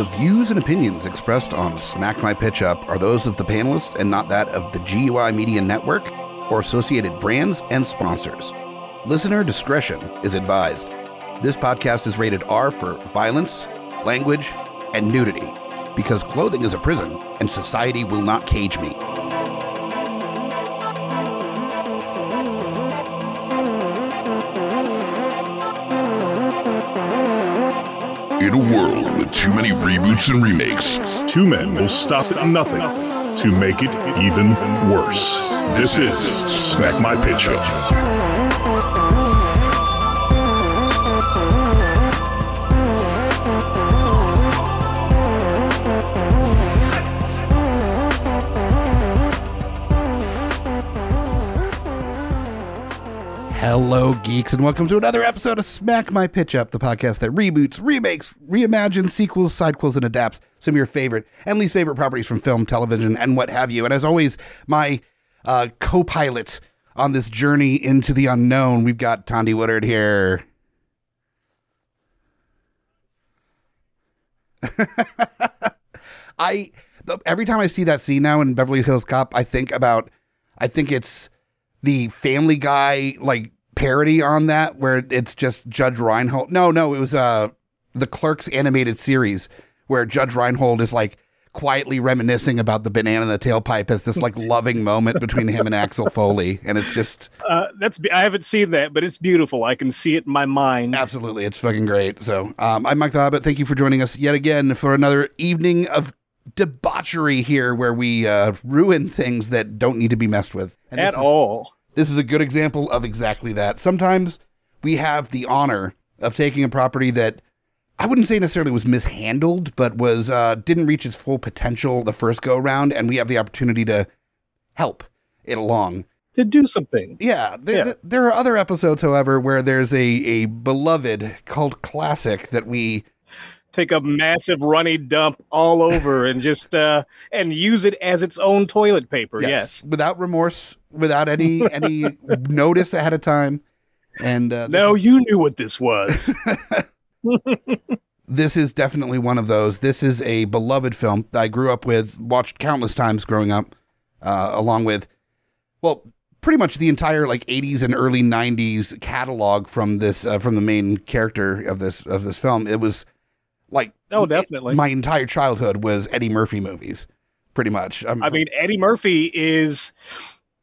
The views and opinions expressed on Smack My Pitch Up are those of the panelists and not that of the GUI Media Network or associated brands and sponsors. Listener discretion is advised. This podcast is rated R for violence, language, and nudity because clothing is a prison and society will not cage me. In a world too many reboots and remakes, Two men will stop at nothing to make it even worse. This is Smack My Pitch Up. Hello, geeks, and welcome to another episode of Smack My Pitch Up, the podcast that reboots, remakes, reimagines, sequels, sidequels, and adapts some of your favorite and least favorite properties from film, television, and what have you. And as always, my uh, co pilot on this journey into the unknown, we've got Tondi Woodard here. I every time I see that scene now in Beverly Hills Cop, I think about I think it's the Family Guy like parody on that where it's just Judge Reinhold. No, no, it was uh the Clerks animated series where Judge Reinhold is like quietly reminiscing about the banana in the tailpipe as this like loving moment between him and Axel Foley, and it's just Uh, that's I haven't seen that, but it's beautiful. I can see it in my mind. Absolutely, it's fucking great. So, um, I'm Mike the Hobbit. Thank you for joining us yet again for another evening of debauchery here, where we uh, ruin things that don't need to be messed with. And At is- all. This is a good example of exactly that. Sometimes we have the honor of taking a property that I wouldn't say necessarily was mishandled, but was uh, didn't reach its full potential the first go round, and we have the opportunity to help it along. To do something. Yeah, th- Yeah. th- there are other episodes, however, where there's a, a beloved cult classic that we Take a massive runny dump all over and just uh and use it as its own toilet paper. Yes. without remorse, without any any notice ahead of time, and uh, No, is- you knew what this was. this is definitely one of those. This is a beloved film that I grew up with, watched countless times growing up, uh, along with, well, pretty much the entire like 80s and early 90s catalog from this uh, from the main character of this of this film. It was like Oh, definitely. my entire childhood was Eddie Murphy movies, pretty much. Um, I mean, Eddie Murphy is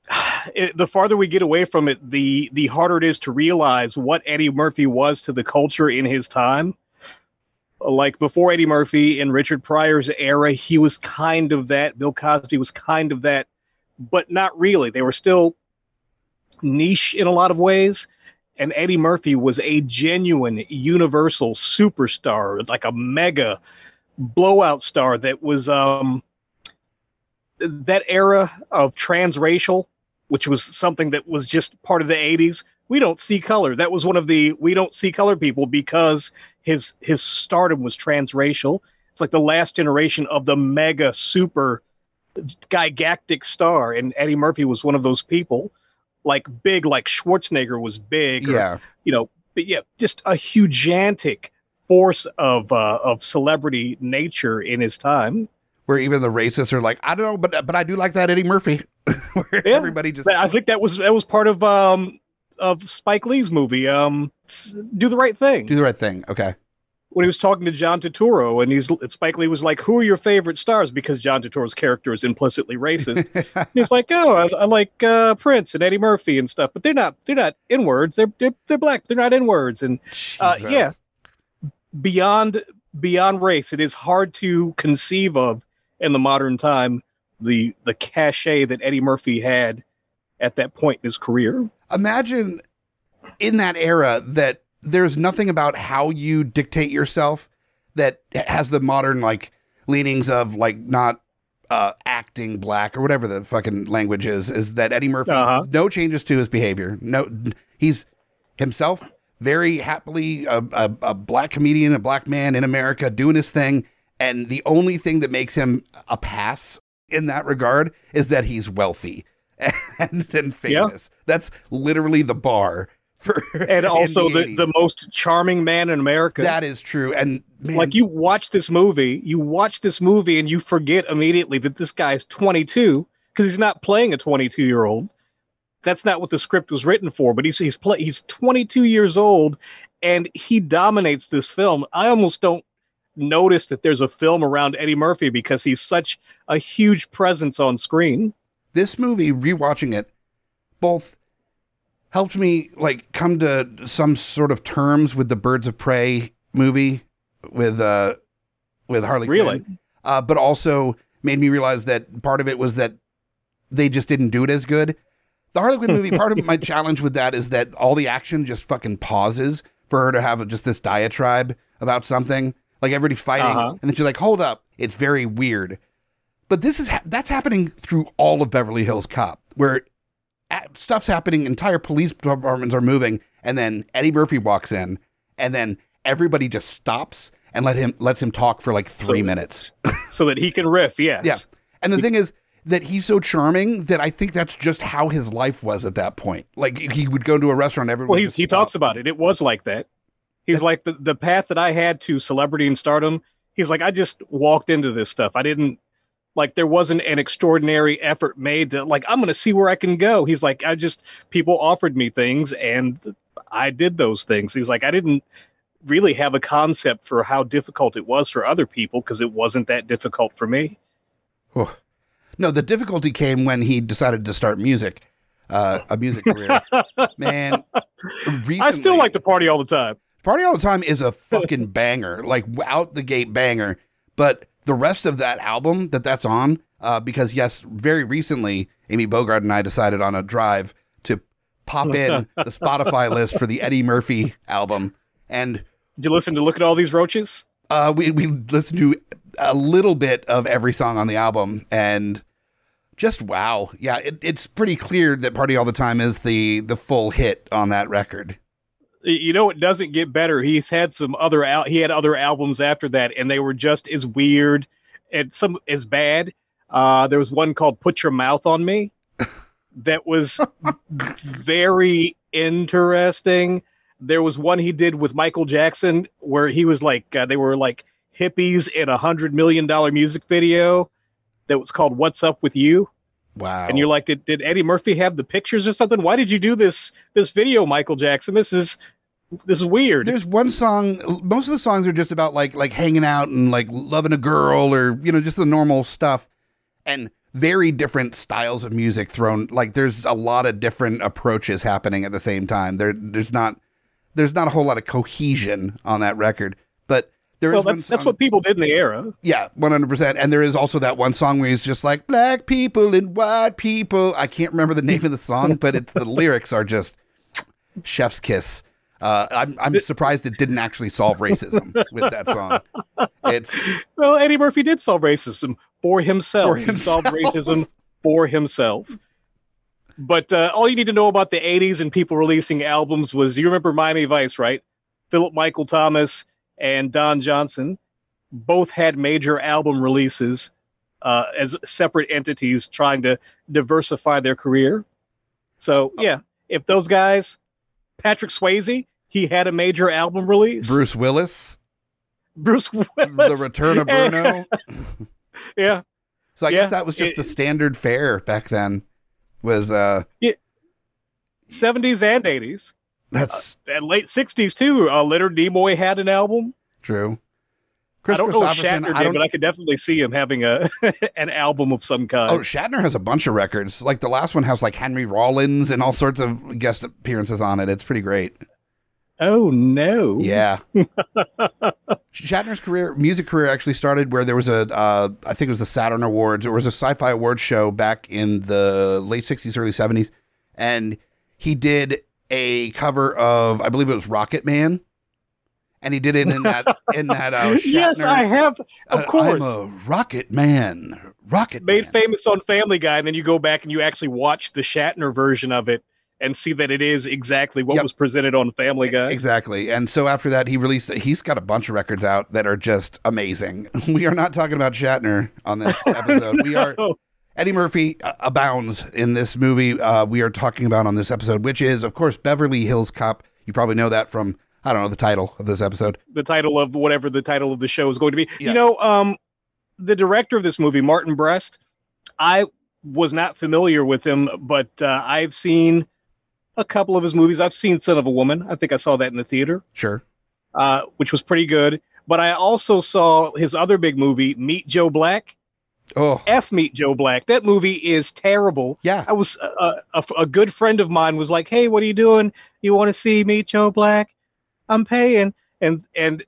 it, the farther we get away from it, the the harder it is to realize what Eddie Murphy was to the culture in his time. Like before Eddie Murphy in Richard Pryor's era, he was kind of that. Bill Cosby was kind of that, but not really. They were still niche in a lot of ways. And Eddie Murphy was a genuine universal superstar, like a mega blowout star that was um that era of transracial, which was something that was just part of the 80s, we don't see color. That was one of the we don't see color people because his his stardom was transracial. It's like the last generation of the mega super gigantic star, and Eddie Murphy was one of those people. Like big, like Schwarzenegger was big. or, yeah, you know, but yeah, just a hugantic force of uh, of celebrity nature in his time. where even the racists are like, I don't know, but but I do like that Eddie Murphy. where Yeah. everybody just I think that was that was part of um of Spike Lee's movie, um, Do the Right Thing, do the right thing. Okay. When he was talking to John Turturro, and he's Spike Lee was like, "Who are your favorite stars?" Because John Turturro's character is implicitly racist. He's like, "Oh, I, I like uh, Prince and Eddie Murphy and stuff, but they're not they're not in words. They're, they're they're black. They're not in words." And Uh, yeah. beyond beyond race, it is hard to conceive of in the modern time the the cachet that Eddie Murphy had at that point in his career. imagine in that era that there's nothing about how you dictate yourself that has the modern like leanings of like not uh acting black or whatever the fucking language is is that Eddie Murphy Uh-huh. no changes to his behavior no he's himself very happily a, a, a black comedian a black man in America doing his thing and the only thing that makes him a pass in that regard is that he's wealthy and, and famous. That's literally the bar for and also the, 80s. the most charming man in America. that is true. And man, like you watch this movie, you watch this movie and you forget immediately that this guy is 22 because he's not playing a 22 year old. That's not what the script was written for. But he's he's play, he's 22 years old and he dominates this film. I almost don't notice that there's a film around Eddie Murphy because he's such a huge presence on screen. this movie, rewatching it, both helped me like come to some sort of terms with the Birds of Prey movie with uh with Harley Really? Quinn, uh, but also made me realize that part of it was that they just didn't do it as good. The Harley Quinn movie, part of my challenge with that is that all the action just fucking pauses for her to have just this diatribe about something, like everybody fighting, Uh-huh. and then she's like, "Hold up, it's very weird." But this is ha- that's happening through all of Beverly Hills Cop, where stuff's happening, entire police departments are moving, and then Eddie Murphy walks in, and then everybody just stops and let him lets him talk for like three So- minutes. So that he can riff, yes. Yeah. And the thing is that he's so charming that I think that's just how his life was at that point. Like he would go to a restaurant, everyone. Well, he, he talks about it. It was like that. He's That- like the, the path that I had to celebrity and stardom. He's like, I just walked into this stuff. I didn't like there wasn't an extraordinary effort made to like I'm gonna see where I can go. He's like, I just people offered me things and I did those things. He's like, I didn't really have a concept for how difficult it was for other people because it wasn't that difficult for me. Oh. No, the difficulty came when he decided to start music, uh, a music career. Man, recently, I still like to party all the time. Party All the Time is a fucking banger, like out the gate banger. But the rest of that album that that's on, uh, because yes, very recently, Amy Bogart and I decided on a drive to pop in the Spotify list for the Eddie Murphy album, and Did you listen to Look at All These Roaches? uh, we we listened to a little bit of every song on the album, and just wow, yeah, it, it's pretty clear that Party All the Time is the the full hit on that record. You know it doesn't get better. He's had some other al- he had other albums after that and they were just as weird and some as bad. Uh there was one called put your mouth on me that was very interesting. There was one he did with michael jackson where he was like uh, they were like hippies in a hundred million dollar music video that was called what's up with you. Wow, and you're like, did, did Eddie Murphy have the pictures or something? Why did you do this this video, Michael Jackson? This is this is weird. There's one song. Most of the songs are just about like like hanging out and like loving a girl or you know just the normal stuff, and very different styles of music thrown. Like there's a lot of different approaches happening at the same time. There there's not there's not a whole lot of cohesion on that record, but there is well, one that's that's what people did in the era. yeah, one hundred percent. And there is also that one song where he's just like black people and white people. I can't remember the name of the song, but it's the lyrics are just chef's kiss. Uh, I'm I'm surprised it didn't actually solve racism with that song. It's Well, Eddie Murphy did solve racism for himself. For He solved racism for himself. But uh, all you need to know about the '80s and people releasing albums was you remember Miami Vice, right? Philip Michael Thomas and Don Johnson both had major album releases uh, as separate entities trying to diversify their career. So yeah, if those guys, Patrick Swayze, he had a major album release. Bruce Willis, Bruce Willis, The Return of Bruno. yeah, So I Yeah, guess that was just it- the standard fare back then. Was uh 70s and 80s, that's and late 60s too. Uh, Leonard Nimoy had an album. true. Chris I don't know if Shatner I did, but I could definitely see him having a an album of some kind. Oh, Shatner has a bunch of records. Like the last one has like Henry Rollins and all sorts of guest appearances on it. It's pretty great. Oh, no. Yeah. Shatner's career, music career, actually started where there was a, uh, I think it was the Saturn Awards. It was a sci-fi awards show back in the late '60s, early '70s, and he did a cover of, I believe it was Rocket Man, and he did it in that in that uh, Shatner. yes, I have. Of uh, course. I'm a Rocket Man. Rocket Made Man. famous on Family Guy, and then you go back and you actually watch the Shatner version of it and see that it is exactly what Yep. was presented on Family Guy. Exactly. And so after that, he released, he's got a bunch of records out that are just amazing. We are not talking about Shatner on this episode. We are, Eddie Murphy uh, abounds in this movie uh, we are talking about on this episode, which is, of course, Beverly Hills Cop. You probably know that from, I don't know, the title of this episode. The title of whatever the title of the show is going to be. Yeah. You know, um, the director of this movie, Martin Brest, I was not familiar with him, but uh, I've seen a couple of his movies. I've seen Scent of a Woman. I think I saw that in the theater, Sure. uh, which was pretty good. But I also saw his other big movie, Meet Joe Black. Oh, F Meet Joe Black. That movie is terrible. yeah. I was uh, a, a good friend of mine was like, "Hey, what are you doing? You want to see Meet Joe Black? I'm paying." And and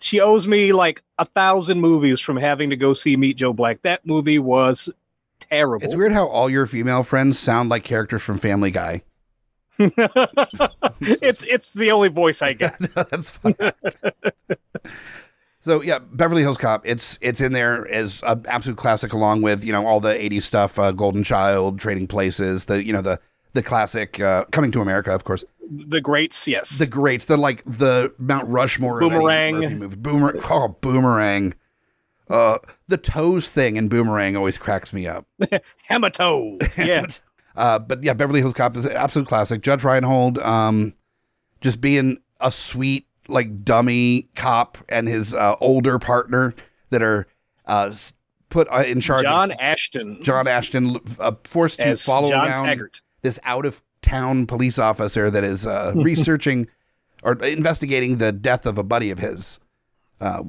she owes me like a thousand movies from having to go see Meet Joe Black. That movie was terrible. It's weird how all your female friends sound like characters from Family Guy. it's it's the only voice I get. no, that's fine. so yeah, Beverly Hills Cop. It's it's in there as an absolute classic, along with you know all the '80s stuff, uh, Golden Child, Trading Places, the you know the the classic uh, Coming to America, of course. The greats, yes. The greats, the like the Mount Rushmore, Boomerang. Movie. Boomer, oh, Boomerang. Uh, the toes thing in Boomerang always cracks me up. Hammertoes. Yeah. Uh, but yeah, Beverly Hills Cop is an absolute classic. Judge Reinhold, um, just being a sweet, like dummy cop and his uh, older partner that are uh, put uh, in charge. John Ashton John Ashton, uh, forced to as follow John around Taggart. This out of town police officer that is uh, researching or investigating the death of a buddy of his. Uh,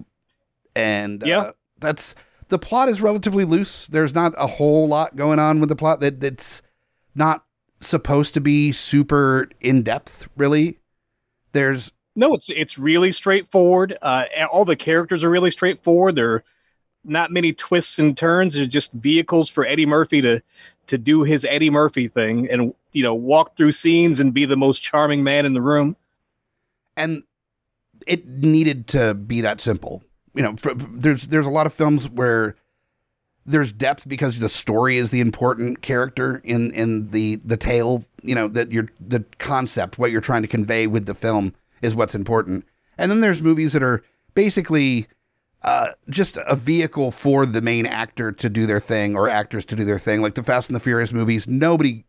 and Yeah. uh, that's the plot is relatively loose. There's not a whole lot going on with the plot that that's not supposed to be super in depth, really. There's No, it's it's really straightforward. Uh, all the characters are really straightforward. There are not many twists and turns. They're just vehicles for Eddie Murphy to to do his Eddie Murphy thing and you know walk through scenes and be the most charming man in the room. and it needed to be that simple. You know, for, there's there's a lot of films where there's depth because the story is the important character in in the the tale. You know that you're the concept, what you're trying to convey with the film is what's important. And then there's movies that are basically uh, just a vehicle for the main actor to do their thing or actors to do their thing. Like the Fast and the Furious movies, nobody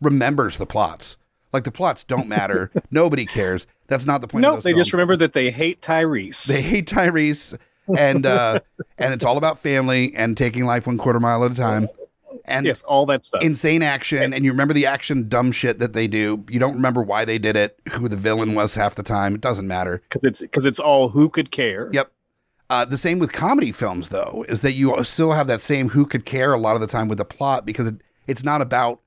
remembers the plots. Like the plots don't matter. nobody cares. That's not the point. No, those they just remember that they hate Tyrese. They hate Tyrese, and uh, and it's all about family and taking life one quarter mile at a time, and yes, all that stuff. insane action. And you remember the action dumb shit that they do. You don't remember why they did it, who the villain was half the time. It doesn't matter. because it's because it's all who could care. Yep. Uh, the same with comedy films, though, is that you still have that same who could care a lot of the time with the plot because it, it's not about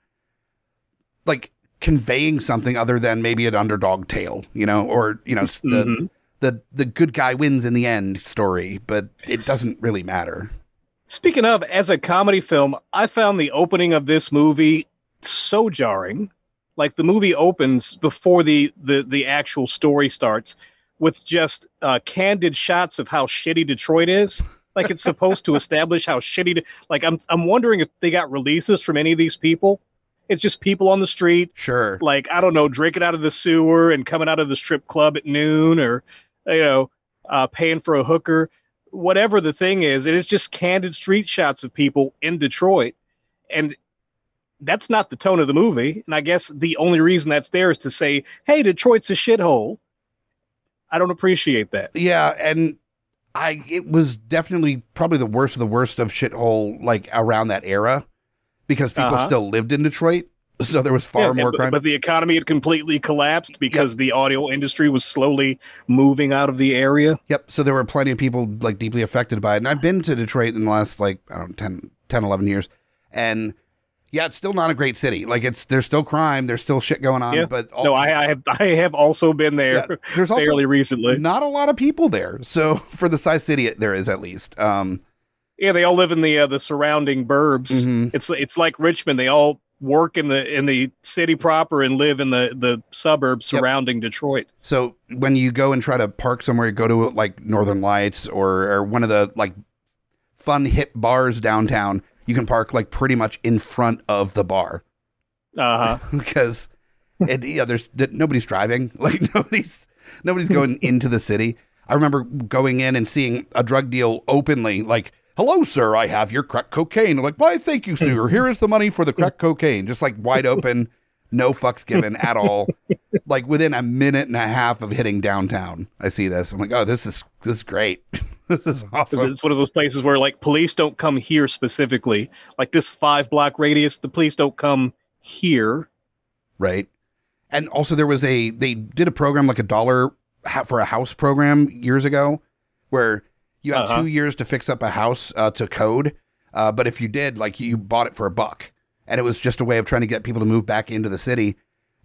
like conveying something other than maybe an underdog tale, you know, or you know the Mhm. the the good guy wins in the end story, but it doesn't really matter. Speaking of, as a comedy film, I found the opening of this movie so jarring. Like the movie opens before the the, the actual story starts with just uh, candid shots of how shitty Detroit is. Like it's supposed to establish how shitty. De- like I'm I'm wondering if they got releases from any of these people. It's just people on the street, Sure. like I don't know, drinking out of the sewer and coming out of the strip club at noon, or you know, uh, paying for a hooker. Whatever the thing is, it is just candid street shots of people in Detroit, and that's not the tone of the movie. And I guess the only reason that's there is to say, "Hey, Detroit's a shithole." I don't appreciate that. Yeah, and I it was definitely probably the worst of the worst of shithole like around that era because people Uh-huh. still lived in Detroit, so there was far Yeah, more but, crime. but the economy had completely collapsed because the auto industry was slowly moving out of the area. Yep. So there were plenty of people like deeply affected by it. And I've been to Detroit in the last like, I don't know, 10, 10 11 years. And yeah, it's still not a great city. Like it's, there's still crime. There's still shit going on. Yeah. But all, No, I, I have I have also been there yeah, there's also fairly recently. not a lot of people there. So for the size city, there is at least. Um, Yeah, they all live in the uh, the surrounding burbs. mhm. It's it's like Richmond. They all work in the in the city proper and live in the the suburbs Yep. surrounding Detroit. So when you go and try to park somewhere, you go to like Northern Lights or, or one of the like fun hip bars downtown, you can park like pretty much in front of the bar. Uh huh. because it, yeah, there's nobody's driving. Like nobody's nobody's going into the city. I remember going in and seeing a drug deal openly, like hello, sir, I have your crack cocaine. I'm like, why, thank you, sir. Here is the money for the crack cocaine. Just like wide open, no fucks given at all. like within a minute and a half of hitting downtown, I see this. I'm like, oh, this is this is great. this is awesome. It's one of those places where like police don't come here specifically. Like this five block radius, the police don't come here. right? And also, there was a they did a program like a dollar for a house program years ago, where you had Uh-huh. two years to fix up a house uh, to code, uh, but if you did, like you bought it for a buck, and it was just a way of trying to get people to move back into the city.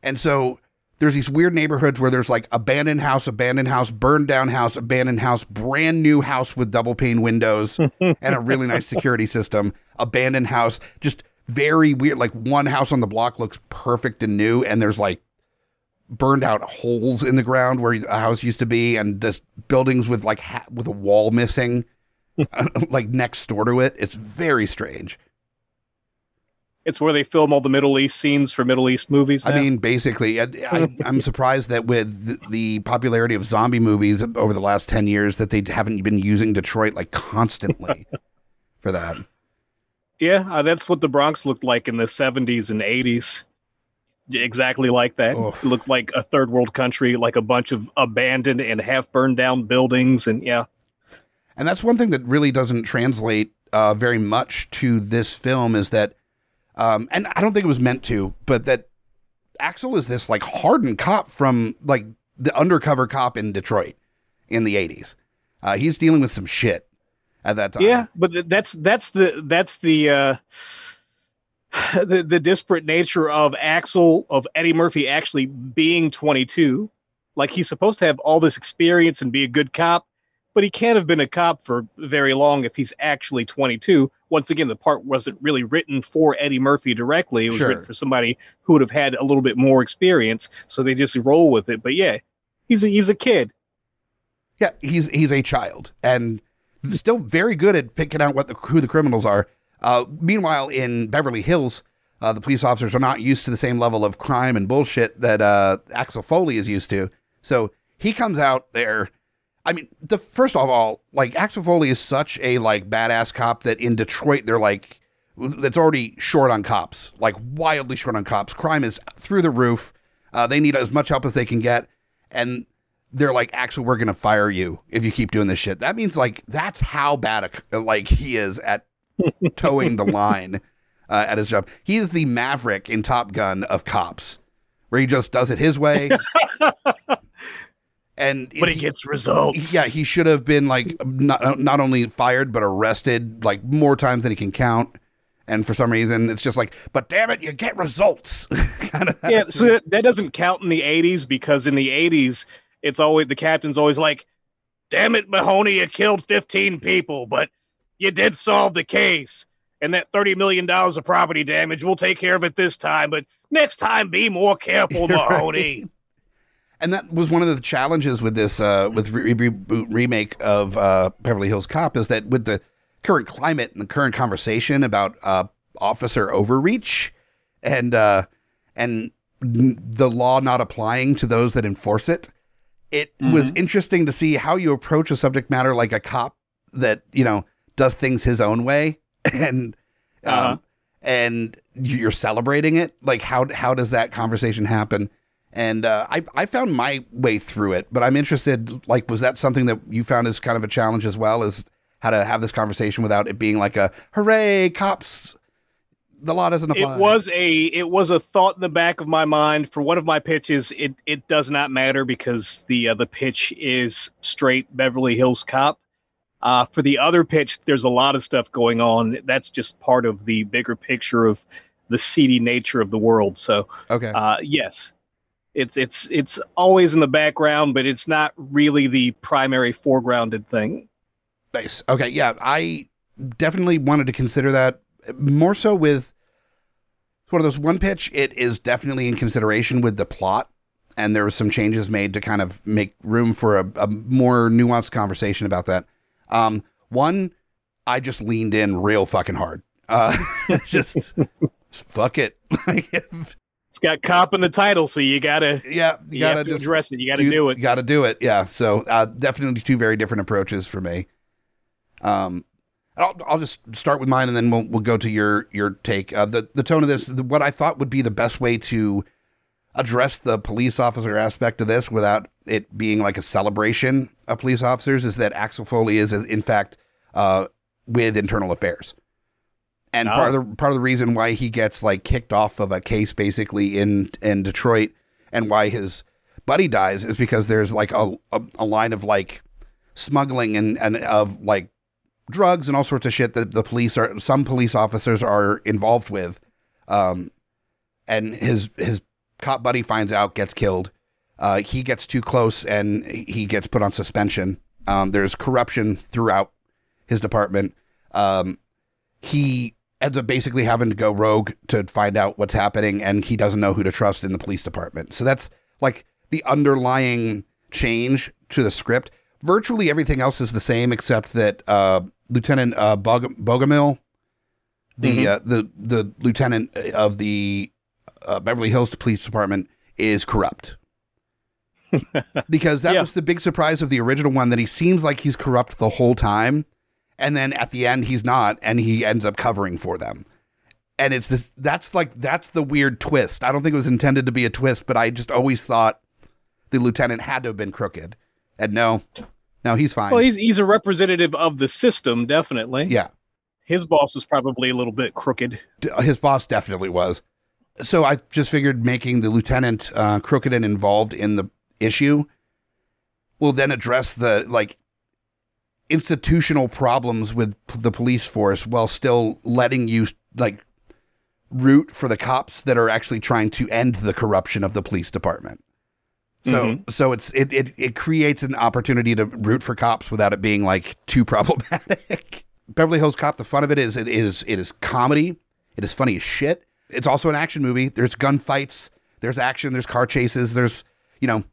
And so there's these weird neighborhoods where there's like abandoned house, abandoned house, burned down house, abandoned house, brand new house with double pane windows and a really nice security system, abandoned house, just very weird. Like one house on the block looks perfect and new, and there's like burned out holes in the ground where a house used to be, and just buildings with like ha- with a wall missing, like next door to it. It's very strange. It's where they film all the Middle East scenes for Middle East movies. I mean, basically, I, I, I'm surprised that with the, popularity of zombie movies over the last 10 years that they haven't been using Detroit like constantly for that. yeah, uh, that's what the Bronx looked like in the 70s and 80s. Exactly like that. Oof. It looked like a third world country, like a bunch of abandoned and half burned down buildings. And yeah, And that's one thing that really doesn't translate uh, very much to this film is that, um, and I don't think it was meant to, but that Axel is this like hardened cop from like the undercover cop in Detroit in the 80s. Uh, he's dealing with some shit at that time. Yeah, but that's that's the that's the uh the the disparate nature of Axel of Eddie Murphy actually being 22. Like he's supposed to have all this experience and be a good cop, but he can't have been a cop for very long if he's actually 22. Once again, the part wasn't really written for Eddie Murphy directly. It was Sure. written for somebody who would have had a little bit more experience, so they just roll with it. But yeah, he's a, he's a kid. Yeah, he's he's a child and still very good at picking out what the who the criminals are. Uh, meanwhile, in Beverly Hills, uh, the police officers are not used to the same level of crime and bullshit that uh, Axel Foley is used to. So he comes out there. I mean, the first of all, like Axel Foley is such a like badass cop that in Detroit they're like that's already short on cops, like wildly short on cops. Crime is through the roof. Uh, they need as much help as they can get, and they're like, actually, we're gonna fire you if you keep doing this shit. That means like that's how bad a, like he is at toeing the line uh, at his job. He is the maverick in Top Gun of cops, where he just does it his way. and But he gets results. yeah, he should have been like not not only fired but arrested like more times than he can count. And for some reason, it's just like, but damn it, you get results. kind of. yeah, so that, that doesn't count in the 80s because in the 80s, it's always the captain's always like, damn it, Mahoney, you killed 15 people, but you did solve the case. And that $30 million of property damage, we'll take care of it this time, but next time be more careful. Mahoney. And that was one of the challenges with this uh, with re- reboot remake of uh, Beverly Hills Cop is that with the current climate and the current conversation about uh, officer overreach and uh, and the law not applying to those that enforce it, it was interesting to see how you approach a subject matter like a cop that you know does things his own way and um, Uh-huh. and you're celebrating it. Like how how does that conversation happen? And uh, I I found my way through it, but I'm interested. Like, was that something that you found as kind of a challenge as well? Is how to have this conversation without it being like a hooray, cops, the law doesn't apply. It was a it was a thought in the back of my mind for one of my pitches. It it does not matter because the uh, the pitch is straight Beverly Hills Cop. Uh, for the other pitch, there's a lot of stuff going on. That's just part of the bigger picture of the seedy nature of the world. So okay. uh, yes, it's it's it's always in the background, but it's not really the primary foregrounded thing. Nice. Okay. Yeah. I definitely wanted to consider that more so with it's one of those one pitch. It is definitely in consideration with the plot, and there was some changes made to kind of make room for a, a more nuanced conversation about that. Um, one, I just leaned in real fucking hard. Uh, just, just fuck it. It's got cop in the title, so you gotta yeah, you, you gotta just address it. You gotta do, it. You got to do it. Yeah. So uh, definitely two very different approaches for me. Um, I'll, I'll just start with mine, and then we'll we'll go to your your take. Uh, the the tone of this, the, what I thought would be the best way to address the police officer aspect of this without it being like a celebration of police officers, is that Axel Foley is in fact uh, with internal affairs, and part of the part of the reason why he gets like kicked off of a case basically in in Detroit, and why his buddy dies is because there's like a a, a line of like smuggling and and of like drugs and all sorts of shit that the police are some police officers are involved with. Um and his his cop buddy finds out gets killed. Uh he gets too close and he gets put on suspension. Um there's corruption throughout his department. Um he ends up basically having to go rogue to find out what's happening and he doesn't know who to trust in the police department so that's like the underlying change to the script virtually everything else is the same except that uh, Lieutenant uh, Bog- Bogomil, the Mhm. uh, the the lieutenant of the uh, Beverly Hills Police Department, is corrupt. because that Yeah. was the big surprise of the original one that he seems like he's corrupt the whole time, and then at the end he's not, and he ends up covering for them. And it's this that's like that's the weird twist. I don't think it was intended to be a twist, but I just always thought the lieutenant had to have been crooked. And no, no, he's fine. Well, he's he's a representative of the system, definitely. yeah, His boss was probably a little bit crooked. his boss definitely was. So I just figured making the lieutenant uh, crooked and involved in the issue will then address the like institutional problems with p- the police force while still letting you like root for the cops that are actually trying to end the corruption of the police department. So Mhm. so it's it, it it creates an opportunity to root for cops without it being like too problematic. Beverly Hills Cop, the fun of it is it is it is comedy. It is funny as shit. It's also an action movie. There's gunfights, there's action, there's car chases, there's you know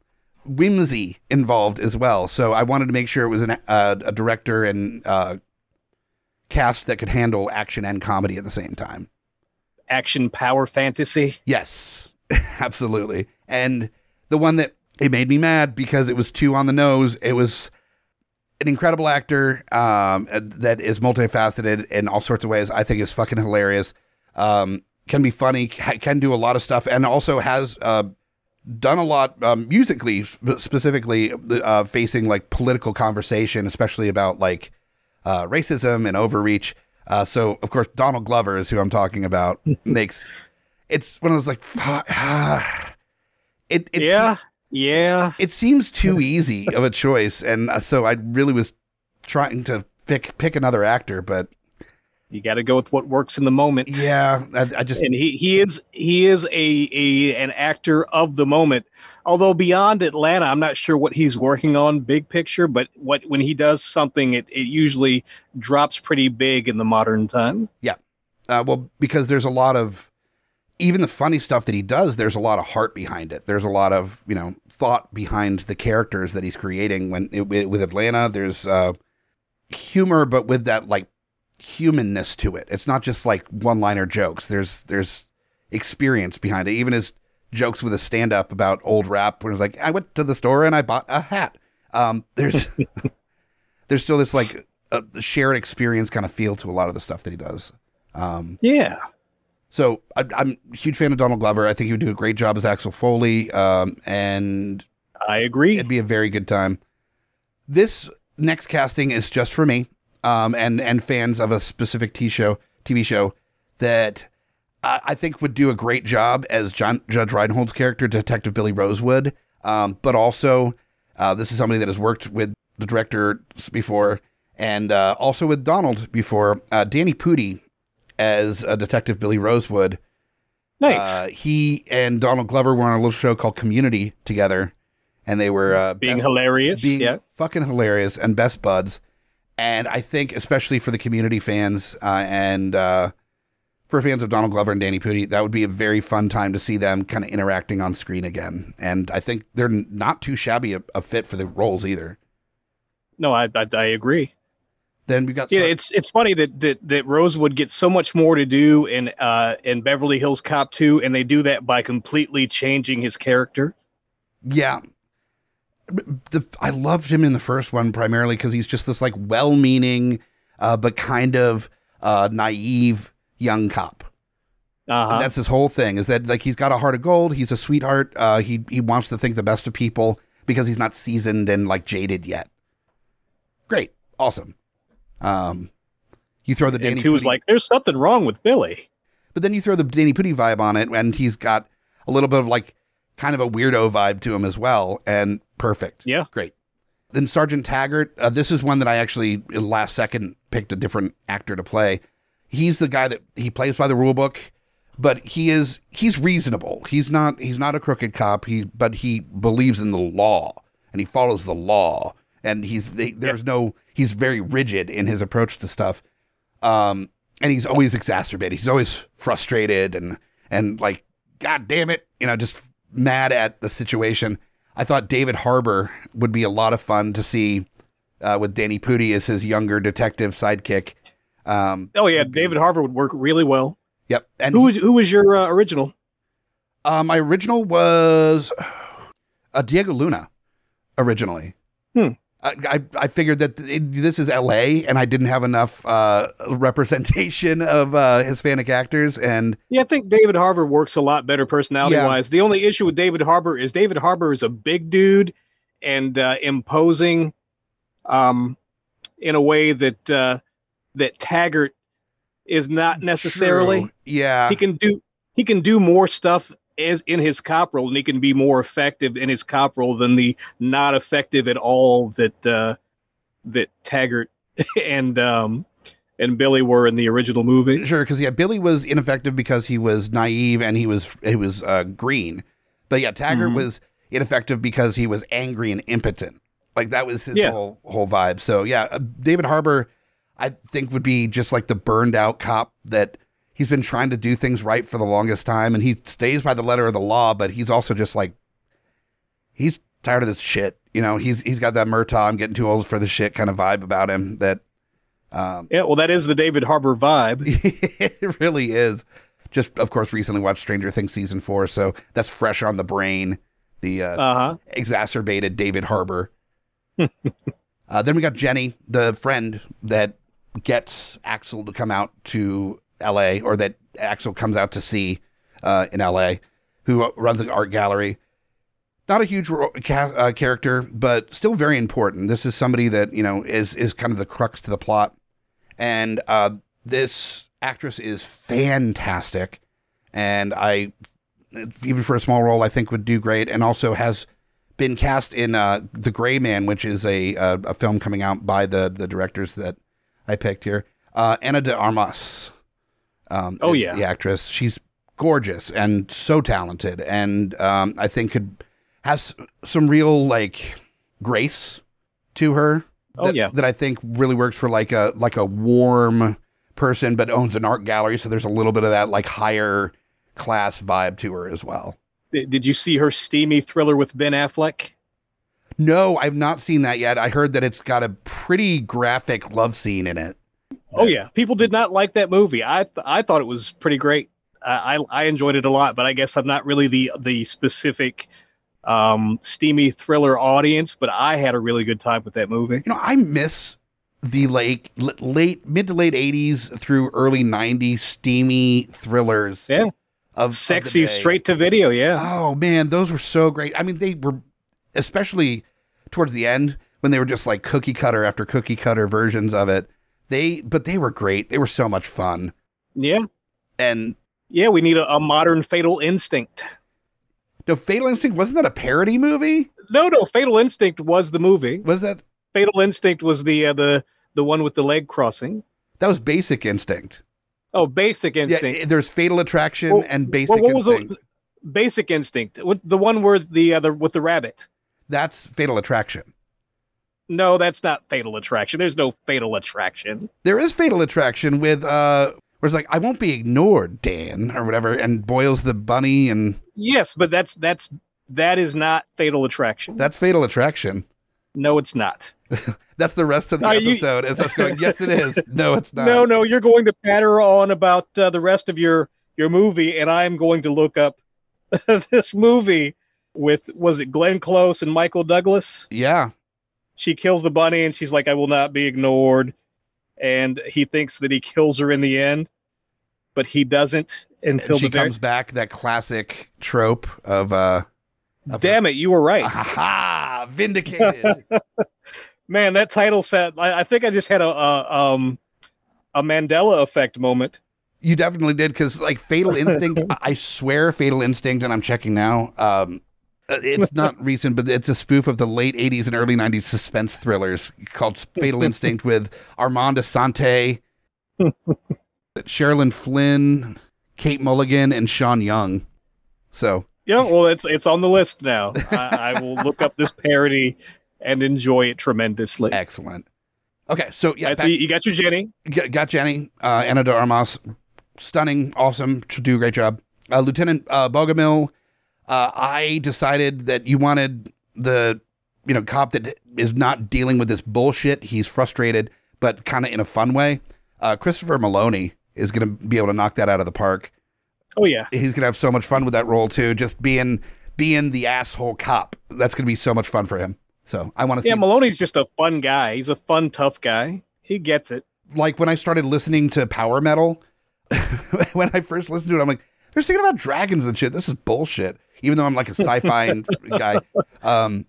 whimsy involved as well. So I wanted to make sure it was an, uh, a director and uh, cast that could handle action and comedy at the same time. Action power fantasy. Yes, absolutely. And the one that it made me mad because it was too on the nose. It was an incredible actor um, that is multifaceted in all sorts of ways. I think is fucking hilarious. Um, can be funny. Can do a lot of stuff, and also has uh, done a lot um, musically, specifically uh, facing like political conversation, especially about like uh, racism and overreach. Uh, so, of course, Donald Glover is who I'm talking about. makes it's one of those like, ah. it, it yeah, yeah. it seems too easy of a choice, and uh, so I really was trying to pick pick another actor, but You got to go with what works in the moment. yeah, I, I just and he, he is he is a, a an actor of the moment. Although beyond Atlanta, I'm not sure what he's working on big picture, but what when he does something, it, it usually drops pretty big in the modern time. Yeah, uh, well because there's a lot of even the funny stuff that he does. There's a lot of heart behind it. There's a lot of you know thought behind the characters that he's creating. When it, with with Atlanta, there's uh, humor, but with that like humanness to it. It's not just like one liner jokes. There's there's experience behind it. Even his jokes with a stand up about old rap when it's like, I went to the store and I bought a hat. Um, there's there's still this like uh, shared experience kind of feel to a lot of the stuff that he does. Um, Yeah, so I, I'm a huge fan of Donald Glover. I think he would do a great job as Axel Foley, um, and I agree. it'd be a very good time. This next casting is just for me, um, and and fans of a specific T show, TV show that I, I think would do a great job as John, Judge Reinhold's character, Detective Billy Rosewood. Um, but also, uh, this is somebody that has worked with the director before, and uh, also with Donald before. Uh, Danny Pudi as uh, Detective Billy Rosewood. nice. Uh, he and Donald Glover were on a little show called Community together, and they were uh, Being best- hilarious. being yeah. fucking hilarious and best buds. And I think, especially for the Community fans uh, and uh, for fans of Donald Glover and Danny Pudi, that would be a very fun time to see them kind of interacting on screen again. And I think they're not too shabby a, a fit for the roles either. No, I, I I agree. Then we got Yeah, it's it's funny that, that that Rosewood gets so much more to do in uh in Beverly Hills Cop 2 and they do that by completely changing his character. Yeah. The, I loved him in the first one primarily because he's just this like well-meaning, uh, but kind of uh, naive young cop. Uh-huh. That's his whole thing. Is that like he's got a heart of gold? He's a sweetheart. Uh, he he wants to think the best of people because he's not seasoned and like jaded yet. Great, awesome. Um, you throw the Danny and was Pudi- like, "There's something wrong with Billy." but then you throw the Danny Pudi vibe on it, and he's got a little bit of like kind of a weirdo vibe to him as well, and perfect. Yeah. great. Then Sergeant Taggart. Uh, this is one that I actually last second picked a different actor to play. He's the guy that he plays by the rule book, but he is he's reasonable. He's not he's not a crooked cop. He but he believes in the law and he follows the law. And he's they, there's no he's very rigid in his approach to stuff. Um, and he's always exacerbated. He's always frustrated and and like, God damn it, you know, just mad at the situation. I thought David Harbour would be a lot of fun to see uh, with Danny Pudi as his younger detective sidekick. Um, Oh yeah, be- David Harbour would work really well. Yep. And Who was who was your uh, original? uh, my original was a Diego Luna originally. Hmm. I, I, figured that it, this is L.A. and I didn't have enough uh, representation of uh, Hispanic actors, and Yeah, I think David Harbour works a lot better personality wise. The only issue with David Harbour is David Harbour is a big dude and uh, imposing, um, in a way that uh, that Taggart is not necessarily. True. yeah, He can do he can do more stuff as in his cop role, and he can be more effective in his cop role than the not effective at all that uh, that Taggart and um, and Billy were in the original movie. Sure, because yeah, Billy was ineffective because he was naive and he was he was uh, green, but yeah, Taggart Mhm. was ineffective because he was angry and impotent. Like that was his Yeah. whole whole vibe. So yeah, uh, David Harbour, I think would be just like the burned out cop that he's been trying to do things right for the longest time, and he stays by the letter of the law, but he's also just like he's tired of this shit. You know, he's he's got that Murtaugh, I'm getting too old for the shit kind of vibe about him that. Um, Yeah, well, that is the David Harbour vibe. it really is. Just of course, recently watched Stranger Things season four, so that's fresh on the brain. The uh, Uh huh. exacerbated David Harbour. uh, then we got Jenny, the friend that gets Axel to come out to L.A. or that Axel comes out to see uh, in L.A. Who runs an art gallery. Not a huge ro- ca- uh, character, but still very important. This is somebody that you know is is kind of the crux to the plot, and uh, this actress is fantastic, and I even for a small role I think would do great, and also has been cast in uh, The Gray Man, which is a, a a film coming out by the the directors that I picked here. Uh, Ana de Armas. Um, Oh, yeah. the actress. She's gorgeous and so talented, and um, I think could has some real like grace to her. Oh, that, yeah. that I think really works for like a like a warm person, but owns an art gallery. So there's a little bit of that like higher class vibe to her as well. Did you see her steamy thriller with Ben Affleck? No, I've not seen that yet. I heard that it's got a pretty graphic love scene in it. Oh yeah, people did not like that movie. I th- I thought it was pretty great. I, I I enjoyed it a lot, but I guess I'm not really the the specific um, steamy thriller audience. But I had a really good time with that movie. You know, I miss the late l- late mid to late 80s through early 90s steamy thrillers Yeah, of of sexy day. straight to video. Yeah, Oh man, those were so great. I mean, they were especially towards the end when they were just like cookie cutter after cookie cutter versions of it. They but they were great. They were so much fun. yeah, And yeah. We need a, a modern Fatal Instinct. no, Fatal Instinct wasn't that a parody movie? No, no, Fatal Instinct was the movie. Was that Fatal Instinct was the uh, the the one with the leg crossing. that was Basic Instinct? Oh, Basic Instinct. Yeah, there's Fatal Attraction Well, and Basic well, what was Instinct. the Basic Instinct? The one where the other with the rabbit. That's Fatal Attraction. No, that's not Fatal Attraction. There's no Fatal Attraction. There is Fatal Attraction with uh where it's like I won't be ignored, Dan, or whatever, and boils the bunny and Yes, but that's that's that is not Fatal Attraction. that's Fatal Attraction. no, it's not. That's the rest of the Are you- episode. Is us going, yes, it is. No, it's not. No, no, you're going to patter on about uh, the rest of your your movie, and I'm going to look up this movie with was it Glenn Close and Michael Douglas? Yeah. She kills the bunny, and she's like, "I will not be ignored." and he thinks that he kills her in the end, but he doesn't until And she the very. comes back, that classic trope of uh of Damn it, you were right, Aha, vindicated. man. That title set. I, I think I just had a, a um a Mandela effect moment. you definitely did because like Fatal Instinct, I- swear Fatal Instinct, and I'm checking now. Um, it's not recent, but it's a spoof of the late '80s and early '90s suspense thrillers called Fatal Instinct with Armand Assante, Sherilyn Flynn, Kate Mulligan, and Sean Young. So Yeah, well, it's it's on the list now. I, I will look up this parody and enjoy it tremendously. excellent. Okay, so yeah, back- you, got your Jenny. Got Jenny, uh, Ana de Armas, stunning, awesome, to do a great job. Uh, Lieutenant uh, Bogomil, uh, I decided that you wanted the, you know, cop that is not dealing with this bullshit. He's frustrated, but kind of in a fun way. Uh, Christopher Meloni is going to be able to knock that out of the park. Oh yeah, He's going to have so much fun with that role too. Just being being the asshole cop. That's going to be so much fun for him. So I want to see. yeah. Meloni's just a fun guy. He's a fun, tough guy. He gets it. like when I started listening to power metal, when I first listened to it, I'm like, they're singing about dragons and shit. This is bullshit. Even though I'm like a sci-fi guy, um,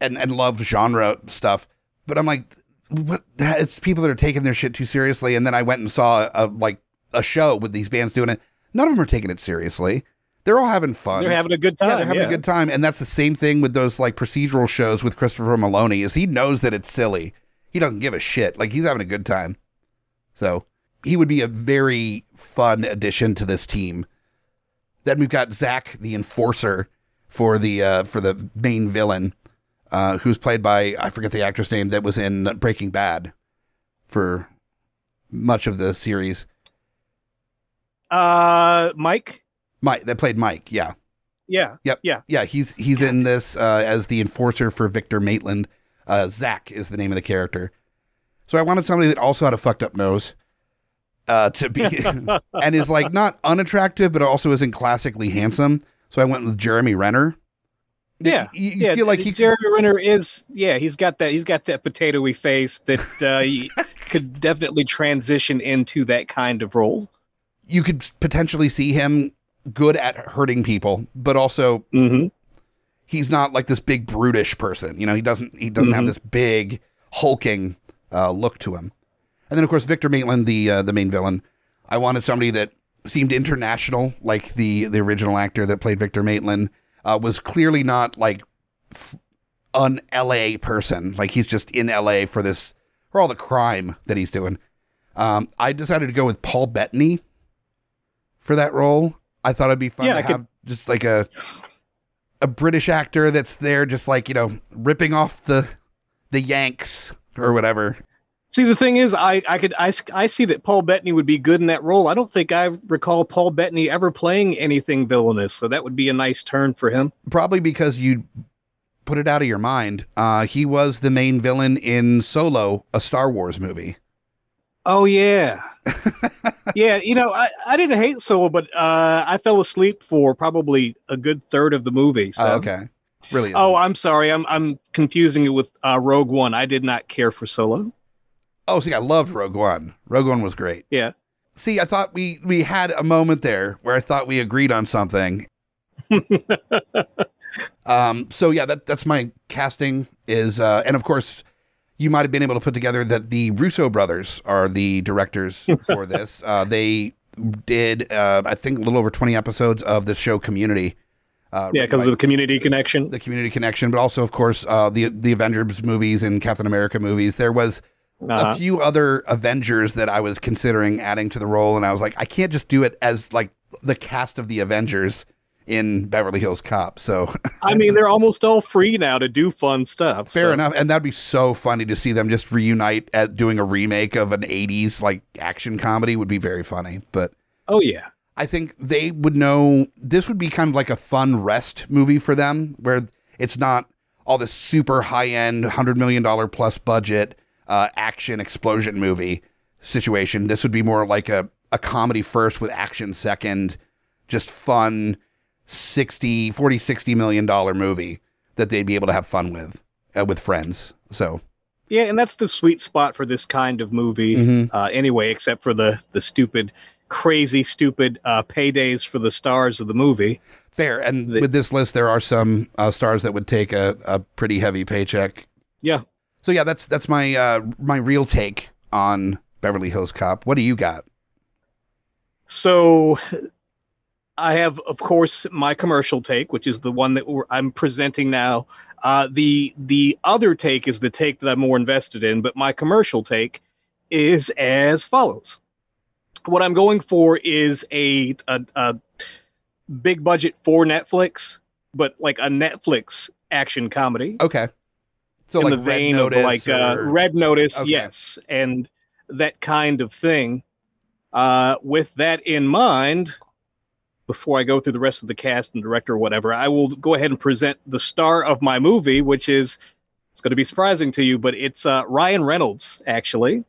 and and love genre stuff, but I'm like, what? That, it's people that are taking their shit too seriously. And then I went and saw a like a show with these bands doing it. None of them are taking it seriously. They're all having fun. They're having a good time. Yeah, they're having a good time, and that's the same thing with those like procedural shows with Christopher Meloni. Is he knows that it's silly. He doesn't give a shit. Like he's having a good time. So he would be a very fun addition to this team. Then we've got Zach, the enforcer, for the uh, for the main villain, uh, who's played by I forget the actor's name that was in Breaking Bad for much of the series. Uh, Mike. Mike that played Mike. Yeah. Yeah. Yep. Yeah. Yeah, he's he's in this uh, as the enforcer for Victor Maitland. Uh, Zach is the name of the character. So I wanted somebody that also had a fucked up nose uh, to be and is like not unattractive, but also isn't classically handsome. So I went with Jeremy Renner. Yeah, you, you yeah, feel like he Jeremy Renner is yeah he's got that he's got that potatoy face that uh, he could definitely transition into that kind of role. you could potentially see him good at hurting people, but also Mm-hmm. he's not like this big brutish person. You know, he doesn't he doesn't have Mhm. this big hulking uh, look to him. And then of course Victor Maitland, the uh, the main villain. I wanted somebody that seemed international, like the the original actor that played Victor Maitland uh, was clearly not like an L.A. person. Like he's just in L.A. for this for all the crime that he's doing. Um, I decided to go with Paul Bettany for that role. I thought it'd be fun Yeah, to I could- have just like a a British actor that's there, just like you know, ripping off the the Yanks or whatever. See, the thing is, I I could I, I see that Paul Bettany would be good in that role. I don't think I recall Paul Bettany ever playing anything villainous, so that would be a nice turn for him. Probably because you put it out of your mind. Uh, he was the main villain in Solo, a Star Wars movie. Oh yeah, yeah. You know, I, I didn't hate Solo, but uh, I fell asleep for probably a good third of the movie. So. Oh, okay, really? Oh, isn't. I'm sorry. I'm I'm confusing it with uh, Rogue One. I did not care for Solo. Oh, see, I loved Rogue One. Rogue One was great. Yeah. See, I thought we we had a moment there where I thought we agreed on something. um. So yeah, that that's my casting is, uh, and of course, you might have been able to put together that the Russo brothers are the directors for this. Uh, they did, uh, I think, a little over twenty episodes of the show Community. Uh, Yeah, because of the community connection. the Community connection, but also, of course, uh, the the Avengers movies and Captain America movies. There was Uh-huh. a few other Avengers that I was considering adding to the role, and I was like, I can't just do it as like the cast of the Avengers in Beverly Hills Cop. So I mean, they're almost all free now to do fun stuff. fair so- enough, and that'd be so funny to see them just reunite at doing a remake of an '80s like action comedy would be very funny. But Oh yeah. I think they would know this would be kind of like a fun rest movie for them, where it's not all this super high end, hundred million dollar plus budget uh, action explosion movie situation. This would be more like a, a comedy first with action second, just fun 60, 40, 60 million dollar movie that they'd be able to have fun with uh, with friends. So Yeah, and that's the sweet spot for this kind of movie. Mhm. Uh, anyway, except for the the stupid, crazy, stupid uh, paydays for the stars of the movie. Fair. And The- with this list, there are some uh, stars that would take a, a pretty heavy paycheck. Yeah. So yeah, that's that's my uh, my real take on Beverly Hills Cop. What do you got? So I have, of course, my commercial take, which is the one that we're, I'm presenting now. Uh, the the other take is the take that I'm more invested in, but my commercial take is as follows. What I'm going for is a a, a big budget for Netflix, but like a Netflix action comedy Okay. So in like the Red vein Notice of like uh, or- Red Notice, Okay. yes, and that kind of thing. Uh, with that in mind, before I go through the rest of the cast and director or whatever, I will go ahead and present the star of my movie, which is it's going to be surprising to you, but it's uh, Ryan Reynolds. Actually,